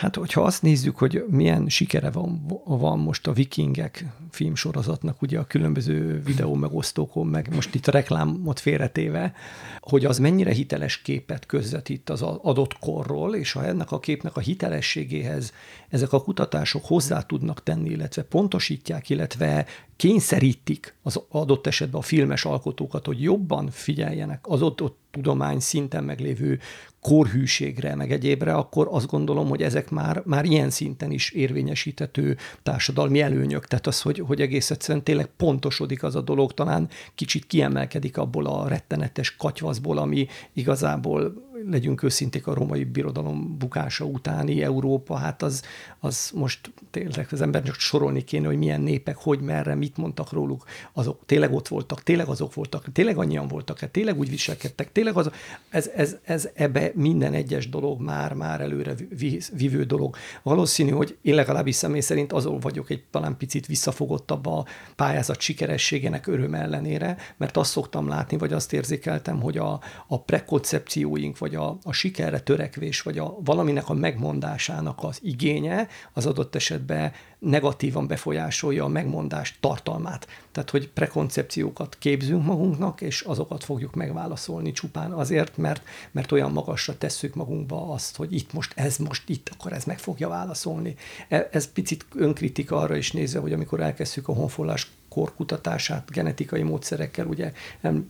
Hát, hogyha azt nézzük, hogy milyen sikere van, van most a vikingek filmsorozatnak, ugye a különböző videó megosztókon, meg most itt a reklámot félretéve, hogy az mennyire hiteles képet közvetít az adott korról, és ha ennek a képnek a hitelességéhez ezek a kutatások hozzá tudnak tenni, illetve pontosítják, illetve kényszerítik az adott esetben a filmes alkotókat, hogy jobban figyeljenek az ott tudomány szinten meglévő korhűségre, meg egyébre, akkor azt gondolom, hogy ezek már, már ilyen szinten is érvényesíthető társadalmi előnyök. Tehát az, hogy, hogy egész egyszerűen tényleg pontosodik az a dolog, talán kicsit kiemelkedik abból a rettenetes katyvaszból, ami igazából legyünk őszinték, a romai birodalom bukása utáni Európa, hát az, az most tényleg az ember csak sorolni kéne, hogy milyen népek, hogy merre, mit mondtak róluk, azok tényleg ott voltak, tényleg azok voltak, tényleg annyian voltak, hát tényleg úgy viselkedtek, tényleg az, ez, ez, ez ebbe minden egyes dolog már, már előre vívő dolog. Valószínű, hogy én legalábbis személy szerint azon vagyok egy talán picit visszafogottabb a pályázat sikerességének öröm ellenére, mert azt szoktam látni, vagy azt érzékeltem, hogy a, a prekoncepcióink, vagy a, a sikerre törekvés, vagy a valaminek a megmondásának az igénye az adott esetben negatívan befolyásolja a megmondás tartalmát. Tehát, hogy prekoncepciókat képzünk magunknak, és azokat fogjuk megválaszolni csupán azért, mert, mert olyan magasra tesszük magunkba azt, hogy itt most ez, most itt, akkor ez meg fogja válaszolni. E, ez picit önkritika arra is nézve, hogy amikor elkezdjük a honfoglalás korkutatását genetikai módszerekkel, ugye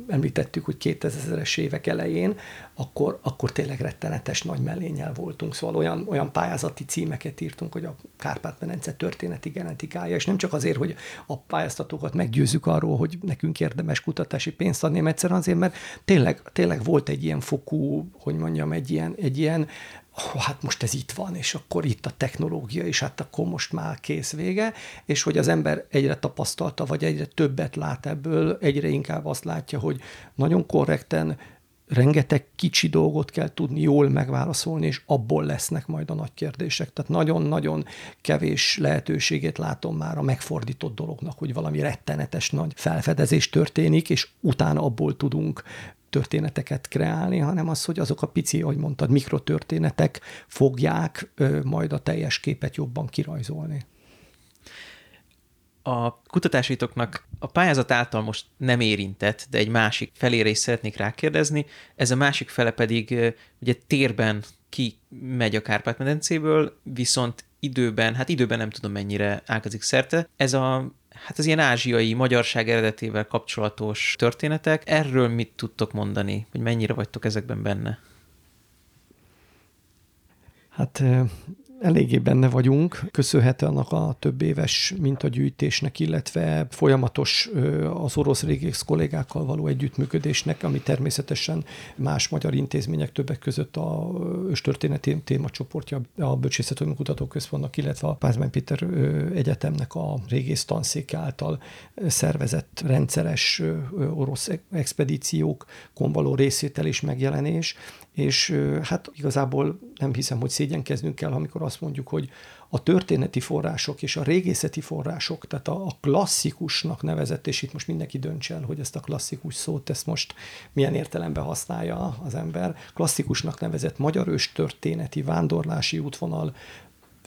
említettük, hogy 2000-es évek elején, akkor, akkor tényleg rettenetes nagy mellényel voltunk, szóval olyan, olyan pályázati címeket írtunk, hogy a Kárpát-medence történeti genetikája, és nem csak azért, hogy a pályáztatókat meggyőzzük arról, hogy nekünk érdemes kutatási pénzt adni, egyszerűen azért, mert tényleg, tényleg volt egy ilyen fokú, hogy mondjam, egy ilyen, egy ilyen hát most ez itt van, és akkor itt a technológia, és hát akkor most már kész vége, és hogy az ember egyre tapasztalta, vagy egyre többet lát ebből, egyre inkább azt látja, hogy nagyon korrekten rengeteg kicsi dolgot kell tudni jól megválaszolni, és abból lesznek majd a nagy kérdések. Tehát nagyon-nagyon kevés lehetőségét látom már a megfordított dolognak, hogy valami rettenetes nagy felfedezés történik, és utána abból tudunk történeteket kreálni, hanem az, hogy azok a pici, ahogy mondtad, mikrotörténetek fogják ö, majd a teljes képet jobban kirajzolni. A kutatásítoknak a pályázat által most nem érintett, de egy másik felére is szeretnék rákérdezni. Ez a másik fele pedig ugye térben ki megy a Kárpát-medencéből, viszont időben, hát időben nem tudom mennyire ágazik szerte. Ez a hát az ilyen ázsiai magyarság eredetével kapcsolatos történetek. Erről mit tudtok mondani, hogy mennyire vagytok ezekben benne? Hát eléggé benne vagyunk, köszönhető annak a több éves mintagyűjtésnek, illetve folyamatos az orosz régész kollégákkal való együttműködésnek, ami természetesen más magyar intézmények többek között a őstörténeti témacsoportja a Bölcsészetőnök Kutatóközpontnak, illetve a Pázmány Péter Egyetemnek a régész tanszéke által szervezett rendszeres orosz expedíciókon való részvétel és megjelenés, és hát igazából nem hiszem, hogy szégyenkeznünk kell, amikor azt mondjuk, hogy a történeti források és a régészeti források, tehát a, klasszikusnak nevezett, és itt most mindenki döntse el, hogy ezt a klasszikus szót, ezt most milyen értelemben használja az ember, klasszikusnak nevezett magyar őstörténeti vándorlási útvonal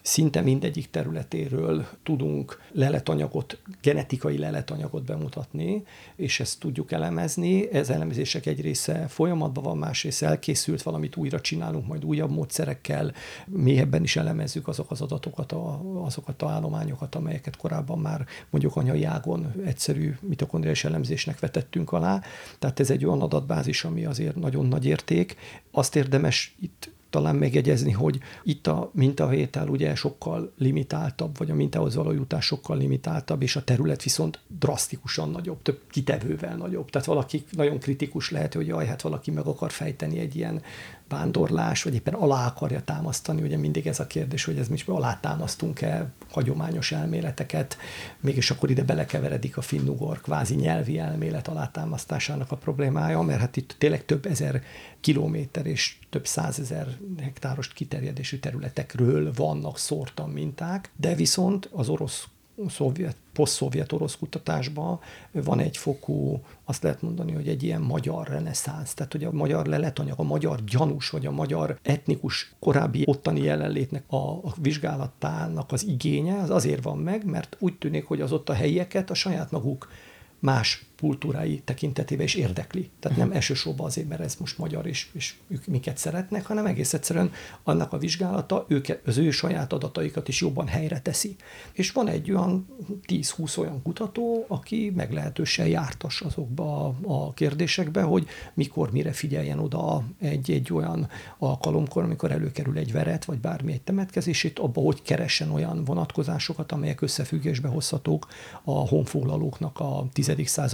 szinte mindegyik területéről tudunk leletanyagot, genetikai leletanyagot bemutatni, és ezt tudjuk elemezni. Ez elemzések egy része folyamatban van, másrészt elkészült, valamit újra csinálunk, majd újabb módszerekkel, mélyebben is elemezzük azok az adatokat, a, azokat a állományokat, amelyeket korábban már mondjuk anyai ágon egyszerű mitokondriás elemzésnek vetettünk alá. Tehát ez egy olyan adatbázis, ami azért nagyon nagy érték. Azt érdemes itt talán megjegyezni, hogy itt a mintavétel ugye sokkal limitáltabb, vagy a mintához való jutás sokkal limitáltabb, és a terület viszont drasztikusan nagyobb, több kitevővel nagyobb. Tehát valaki nagyon kritikus lehet, hogy jaj, hát valaki meg akar fejteni egy ilyen vándorlás, vagy éppen alá akarja támasztani, ugye mindig ez a kérdés, hogy ez mi alátámasztunk-e hagyományos elméleteket, mégis akkor ide belekeveredik a finnugor kvázi nyelvi elmélet alátámasztásának a problémája, mert hát itt tényleg több ezer kilométer és több százezer hektáros kiterjedésű területekről vannak szórtan minták, de viszont az orosz szovjet, poszt-szovjet orosz kutatásban van egy fokú, azt lehet mondani, hogy egy ilyen magyar reneszánsz, tehát hogy a magyar leletanyag, a magyar gyanús, vagy a magyar etnikus korábbi ottani jelenlétnek a, a vizsgálatának az igénye, az azért van meg, mert úgy tűnik, hogy az ott a helyieket a saját maguk más kultúrái tekintetében is érdekli. Tehát nem elsősorban azért, mert ez most magyar, és, és ők miket szeretnek, hanem egész egyszerűen annak a vizsgálata őket, az ő saját adataikat is jobban helyre teszi. És van egy olyan 10-20 olyan kutató, aki meglehetősen jártas azokba a, a kérdésekbe, hogy mikor, mire figyeljen oda egy, egy olyan alkalomkor, amikor előkerül egy veret, vagy bármi egy temetkezését, abba hogy keressen olyan vonatkozásokat, amelyek összefüggésbe hozhatók a honfoglalóknak a 10.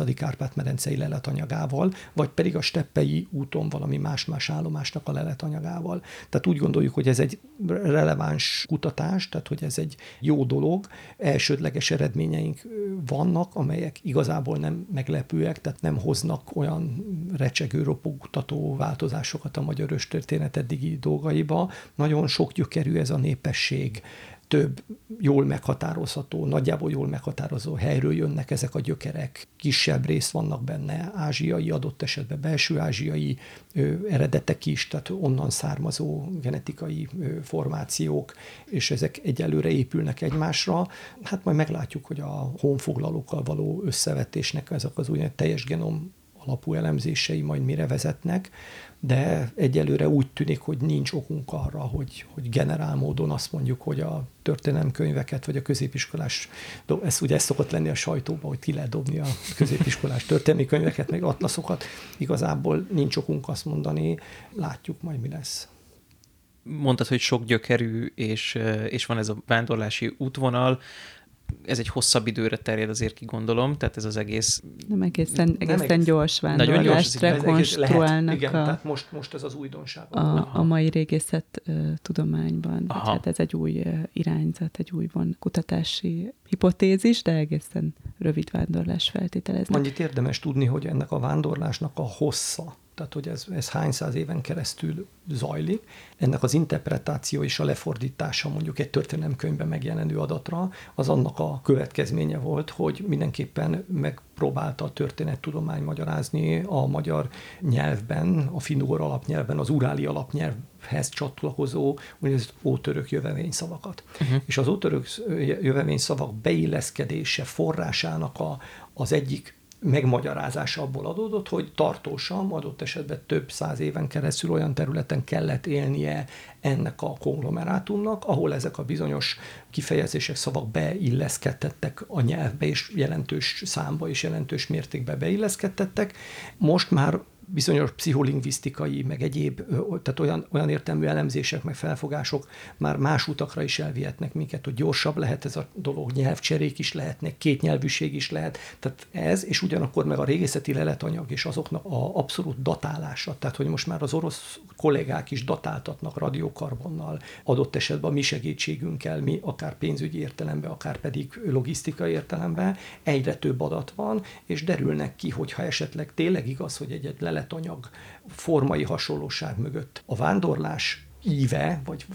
századi Kárpát-medencei leletanyagával, vagy pedig a steppei úton valami más-más állomásnak a leletanyagával. Tehát úgy gondoljuk, hogy ez egy releváns kutatás, tehát hogy ez egy jó dolog, elsődleges eredményeink vannak, amelyek igazából nem meglepőek, tehát nem hoznak olyan recsegő, ropogtató változásokat a magyar történet eddigi dolgaiba. Nagyon sok gyökerű ez a népesség, több jól meghatározható, nagyjából jól meghatározó helyről jönnek ezek a gyökerek, kisebb rész vannak benne, ázsiai, adott esetben belső ázsiai ö, eredetek is, tehát onnan származó genetikai ö, formációk, és ezek egyelőre épülnek egymásra. Hát majd meglátjuk, hogy a honfoglalókkal való összevetésnek ezek az úgynevezett teljes genom alapú elemzései majd mire vezetnek, de egyelőre úgy tűnik, hogy nincs okunk arra, hogy, hogy generál módon azt mondjuk, hogy a történelemkönyveket, vagy a középiskolás, ez ugye ez szokott lenni a sajtóban, hogy ki lehet dobni a középiskolás történelmi könyveket, meg atlaszokat, igazából nincs okunk azt mondani, látjuk majd mi lesz. Mondtad, hogy sok gyökerű, és, és van ez a vándorlási útvonal ez egy hosszabb időre terjed azért ki gondolom, tehát ez az egész... Nem egészen, egészen nem gyors vándorlást rekonstruálnak igen, a, tehát most, most ez az újdonság. A, a mai régészet uh, tudományban. Tehát ez egy új uh, irányzat, egy új von kutatási hipotézis, de egészen rövid vándorlás feltételeznek. Annyit érdemes tudni, hogy ennek a vándorlásnak a hossza, tehát hogy ez, ez hány száz éven keresztül zajlik, ennek az interpretáció és a lefordítása mondjuk egy történelemkönyvben megjelenő adatra, az annak a következménye volt, hogy mindenképpen megpróbálta a történettudomány magyarázni a magyar nyelvben, a finnugor alapnyelvben, az uráli alapnyelvhez csatlakozó úgynevezett ótörök szavakat. Uh-huh. És az ótörök szavak beilleszkedése forrásának a, az egyik megmagyarázása abból adódott, hogy tartósan, adott esetben több száz éven keresztül olyan területen kellett élnie ennek a konglomerátumnak, ahol ezek a bizonyos kifejezések, szavak beilleszkedtettek a nyelvbe, és jelentős számba és jelentős mértékben beilleszkedtettek. Most már bizonyos pszicholingvisztikai, meg egyéb, tehát olyan, olyan értelmű elemzések, meg felfogások már más utakra is elvihetnek minket, hogy gyorsabb lehet ez a dolog, nyelvcserék is lehetnek, kétnyelvűség is lehet. Tehát ez, és ugyanakkor meg a régészeti leletanyag és azoknak a abszolút datálása, tehát hogy most már az orosz kollégák is datáltatnak radiokarbonnal, adott esetben a mi segítségünkkel, mi akár pénzügyi értelemben, akár pedig logisztikai értelemben egyre több adat van, és derülnek ki, hogyha esetleg tényleg igaz, hogy egy, egy leletanyag formai hasonlóság mögött. A vándorlás íve, vagy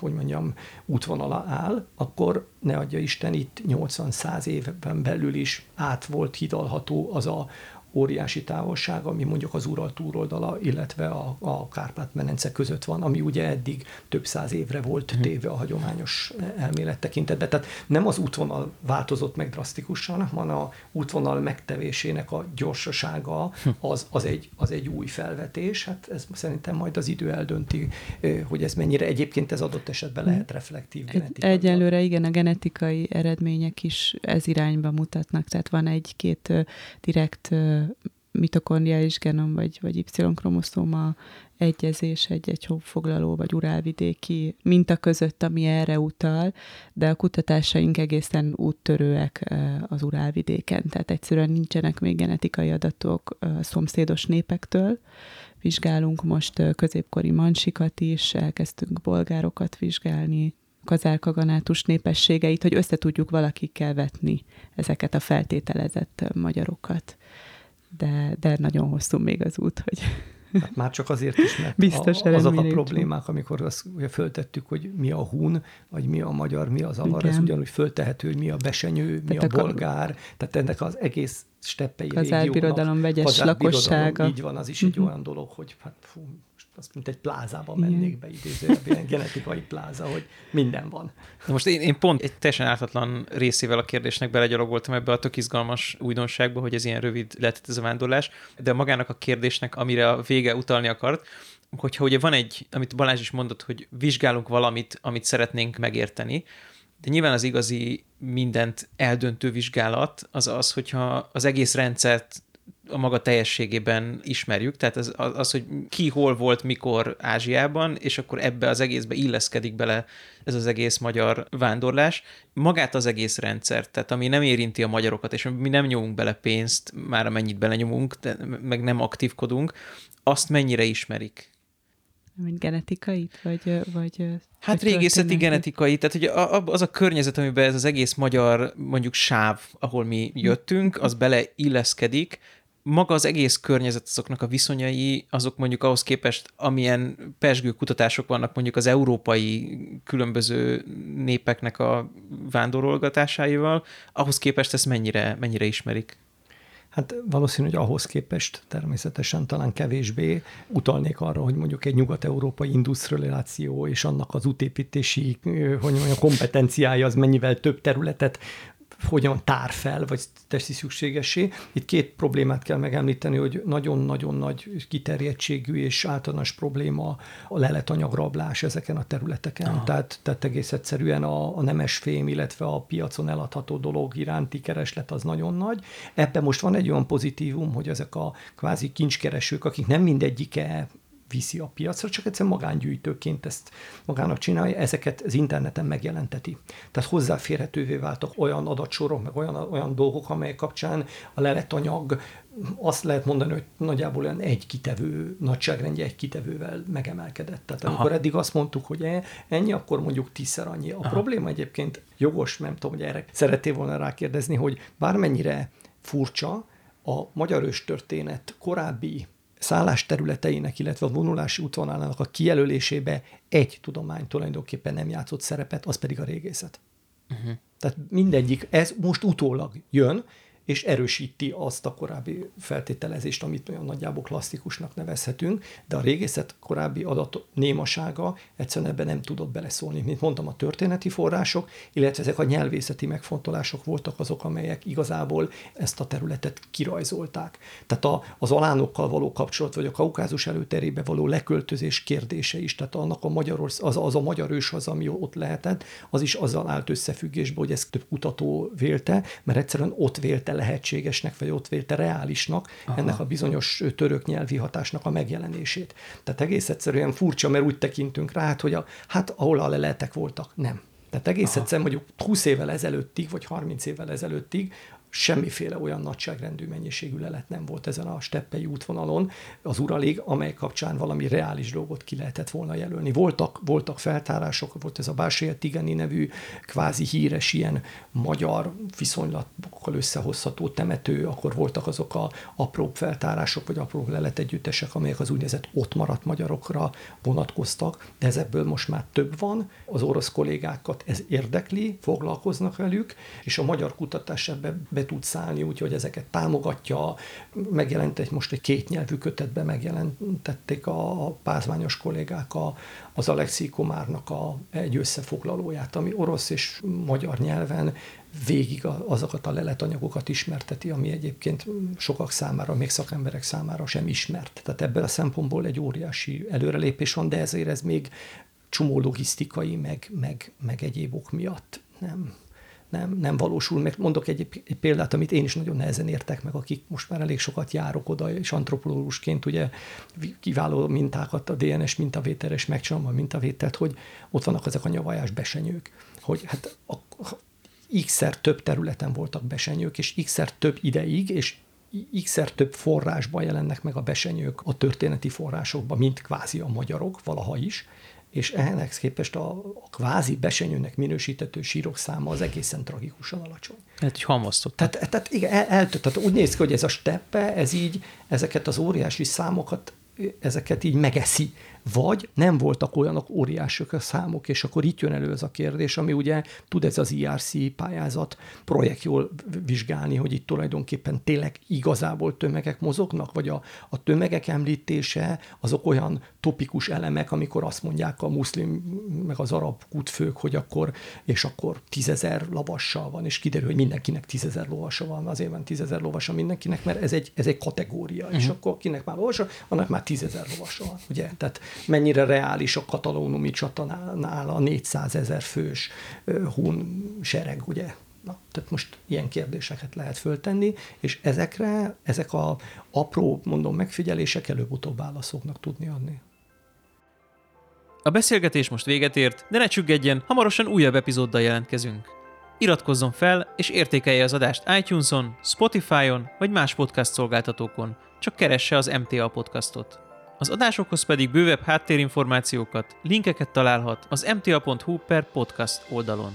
hogy mondjam, útvonala áll, akkor ne adja Isten, itt 80-100 évben belül is át volt hidalható az a óriási távolság, ami mondjuk az Ural túloldala, illetve a, a Kárpát-medence között van, ami ugye eddig több száz évre volt mhm. téve a hagyományos elmélet tekintetben. Tehát nem az útvonal változott meg drasztikusan, hanem a útvonal megtevésének a gyorsasága hm. az, az, egy, az egy új felvetés. Hát ez szerintem majd az idő eldönti, hogy ez mennyire egyébként ez adott esetben lehet reflektív genetikai. Egyelőre igen, a genetikai eredmények is ez irányba mutatnak, tehát van egy-két direkt mitokondriális genom vagy, vagy Y-kromoszóma egyezés egy, egy foglaló vagy urálvidéki minta között, ami erre utal, de a kutatásaink egészen úttörőek az urálvidéken, tehát egyszerűen nincsenek még genetikai adatok a szomszédos népektől. Vizsgálunk most középkori mansikat is, elkezdtünk bolgárokat vizsgálni, kazárkaganátus népességeit, hogy össze tudjuk valakikkel vetni ezeket a feltételezett magyarokat de, de nagyon hosszú még az út, hogy... Hát már csak azért is, mert Biztos a, azok a problémák, amikor azt ugye föltettük, hogy mi a hun, vagy mi a magyar, mi az avar, Igen. ez ugyanúgy föltehető, hogy mi a besenyő, mi tehát a bolgár, a... tehát ennek az egész steppei régiónak. vegyes lakossága. Így van, az is egy uh-huh. olyan dolog, hogy hát fú, azt mint egy plázába mennék be idézőjelben, genetikai pláza, hogy minden van. Na most én, én pont egy teljesen ártatlan részével a kérdésnek belegyalogoltam ebbe a tök izgalmas újdonságba, hogy ez ilyen rövid lett ez a vándorlás, de magának a kérdésnek, amire a vége utalni akart, hogyha ugye van egy, amit Balázs is mondott, hogy vizsgálunk valamit, amit szeretnénk megérteni, de nyilván az igazi mindent eldöntő vizsgálat az az, hogyha az egész rendszert a maga teljességében ismerjük, tehát az, az, hogy ki hol volt, mikor Ázsiában, és akkor ebbe az egészbe illeszkedik bele ez az egész magyar vándorlás. Magát az egész rendszer, tehát ami nem érinti a magyarokat, és mi nem nyomunk bele pénzt, már amennyit belenyomunk, de meg nem aktívkodunk, azt mennyire ismerik? Mint genetikai, vagy, vagy Hát vagy régészeti genetikai, tehát hogy az a környezet, amiben ez az egész magyar mondjuk sáv, ahol mi jöttünk, az bele illeszkedik, maga az egész környezet, azoknak a viszonyai, azok mondjuk ahhoz képest, amilyen pesgő kutatások vannak mondjuk az európai különböző népeknek a vándorolgatásáival, ahhoz képest ezt mennyire, mennyire ismerik? Hát valószínű, hogy ahhoz képest természetesen talán kevésbé utalnék arra, hogy mondjuk egy nyugat-európai industrializáció és annak az útépítési hogy mondjam, kompetenciája az mennyivel több területet hogyan tár fel, vagy teszi szükségesé. Itt két problémát kell megemlíteni, hogy nagyon-nagyon nagy kiterjedtségű és általános probléma a leletanyagrablás ezeken a területeken. Tehát, tehát egész egyszerűen a, a nemes fém, illetve a piacon eladható dolog iránti kereslet az nagyon nagy. Ebben most van egy olyan pozitívum, hogy ezek a kvázi kincskeresők, akik nem mindegyike viszi a piacra, csak egyszerűen magángyűjtőként ezt magának csinálja, ezeket az interneten megjelenteti. Tehát hozzáférhetővé váltak olyan adatsorok, meg olyan, olyan dolgok, amelyek kapcsán a leletanyag azt lehet mondani, hogy nagyjából olyan egy kitevő, nagyságrendje egy kitevővel megemelkedett. Tehát amikor Aha. eddig azt mondtuk, hogy e, ennyi, akkor mondjuk tízszer annyi. A Aha. probléma egyébként jogos, nem tudom, hogy erre szerettél volna rákérdezni, hogy bármennyire furcsa, a magyar őstörténet korábbi szállás területeinek, illetve a vonulási útvonalának a kijelölésébe egy tudomány tulajdonképpen nem játszott szerepet, az pedig a régészet. Uh-huh. Tehát mindegyik, ez most utólag jön, és erősíti azt a korábbi feltételezést, amit olyan nagyjából klasszikusnak nevezhetünk, de a régészet korábbi adat némasága egyszerűen ebben nem tudott beleszólni. Mint mondtam, a történeti források, illetve ezek a nyelvészeti megfontolások voltak azok, amelyek igazából ezt a területet kirajzolták. Tehát a, az alánokkal való kapcsolat, vagy a kaukázus előterébe való leköltözés kérdése is, tehát annak a magyar, az, az a magyar ős az, ami ott lehetett, az is azzal állt összefüggésbe, hogy ezt több kutató vélte, mert egyszerűen ott vélte lehetségesnek, vagy ott vélte reálisnak Aha. ennek a bizonyos török nyelvi hatásnak a megjelenését. Tehát egész egyszerűen furcsa, mert úgy tekintünk rá, hát, hogy a, hát ahol a leletek voltak, nem. Tehát egész Aha. egyszerűen mondjuk 20 évvel ezelőttig, vagy 30 évvel ezelőttig semmiféle olyan nagyságrendű mennyiségű lelet nem volt ezen a steppei útvonalon az Uralig, amely kapcsán valami reális dolgot ki lehetett volna jelölni. Voltak, voltak feltárások, volt ez a Bársélye Tigani nevű kvázi híres ilyen magyar viszonylatokkal összehozható temető, akkor voltak azok a apró feltárások, vagy apró leletegyüttesek, amelyek az úgynevezett ott maradt magyarokra vonatkoztak, de ezekből most már több van, az orosz kollégákat ez érdekli, foglalkoznak velük, és a magyar kutatás ebbe be tud szállni, úgyhogy ezeket támogatja. Megjelent egy most egy kétnyelvű kötetben megjelentették a pázmányos kollégák a, az Alexi Komárnak a, egy összefoglalóját, ami orosz és magyar nyelven végig azokat a leletanyagokat ismerteti, ami egyébként sokak számára, még szakemberek számára sem ismert. Tehát ebből a szempontból egy óriási előrelépés van, de ezért ez még csomó logisztikai, meg, meg, meg egyéb ok miatt nem, nem, nem valósul meg. Mondok egy, egy példát, amit én is nagyon nehezen értek meg, akik most már elég sokat járok oda, és antropológusként ugye kiváló mintákat, a DNS mintavételes megcsinálom a mintavételt, hogy ott vannak ezek a nyavajás besenyők, hogy hát a, x-szer több területen voltak besenyők, és x-szer több ideig, és x-szer több forrásban jelennek meg a besenyők a történeti forrásokban, mint kvázi a magyarok, valaha is, és ehhez képest a, a kvázi besenyőnek minősítető sírok száma az egészen tragikusan alacsony. Hát, hogy hamasztott. Tehát, tehát igen, el, el, tehát úgy néz ki, hogy ez a steppe, ez így ezeket az óriási számokat, ezeket így megeszi vagy nem voltak olyanok óriások a számok, és akkor itt jön elő ez a kérdés, ami ugye tud ez az IRC pályázat projekt jól vizsgálni, hogy itt tulajdonképpen tényleg igazából tömegek mozognak, vagy a, a tömegek említése azok olyan topikus elemek, amikor azt mondják a muszlim meg az arab kutfők, hogy akkor, és akkor tízezer lavassal van, és kiderül, hogy mindenkinek tízezer lovasa van, azért van tízezer lovasa mindenkinek, mert ez egy, ez egy kategória, uh-huh. és mhm. akkor kinek már lovasa, annak már tízezer lovasa van, ugye? Tehát mennyire reális a katalónumi csatanál a 400 ezer fős hun sereg, ugye? Na, tehát most ilyen kérdéseket lehet föltenni, és ezekre, ezek a apró, mondom, megfigyelések előbb-utóbb válaszoknak tudni adni. A beszélgetés most véget ért, de ne csüggedjen, hamarosan újabb epizóddal jelentkezünk. Iratkozzon fel és értékelje az adást iTunes-on, Spotify-on vagy más podcast szolgáltatókon, csak keresse az MTA podcastot. Az adásokhoz pedig bővebb háttérinformációkat, linkeket találhat az mta.hu per podcast oldalon.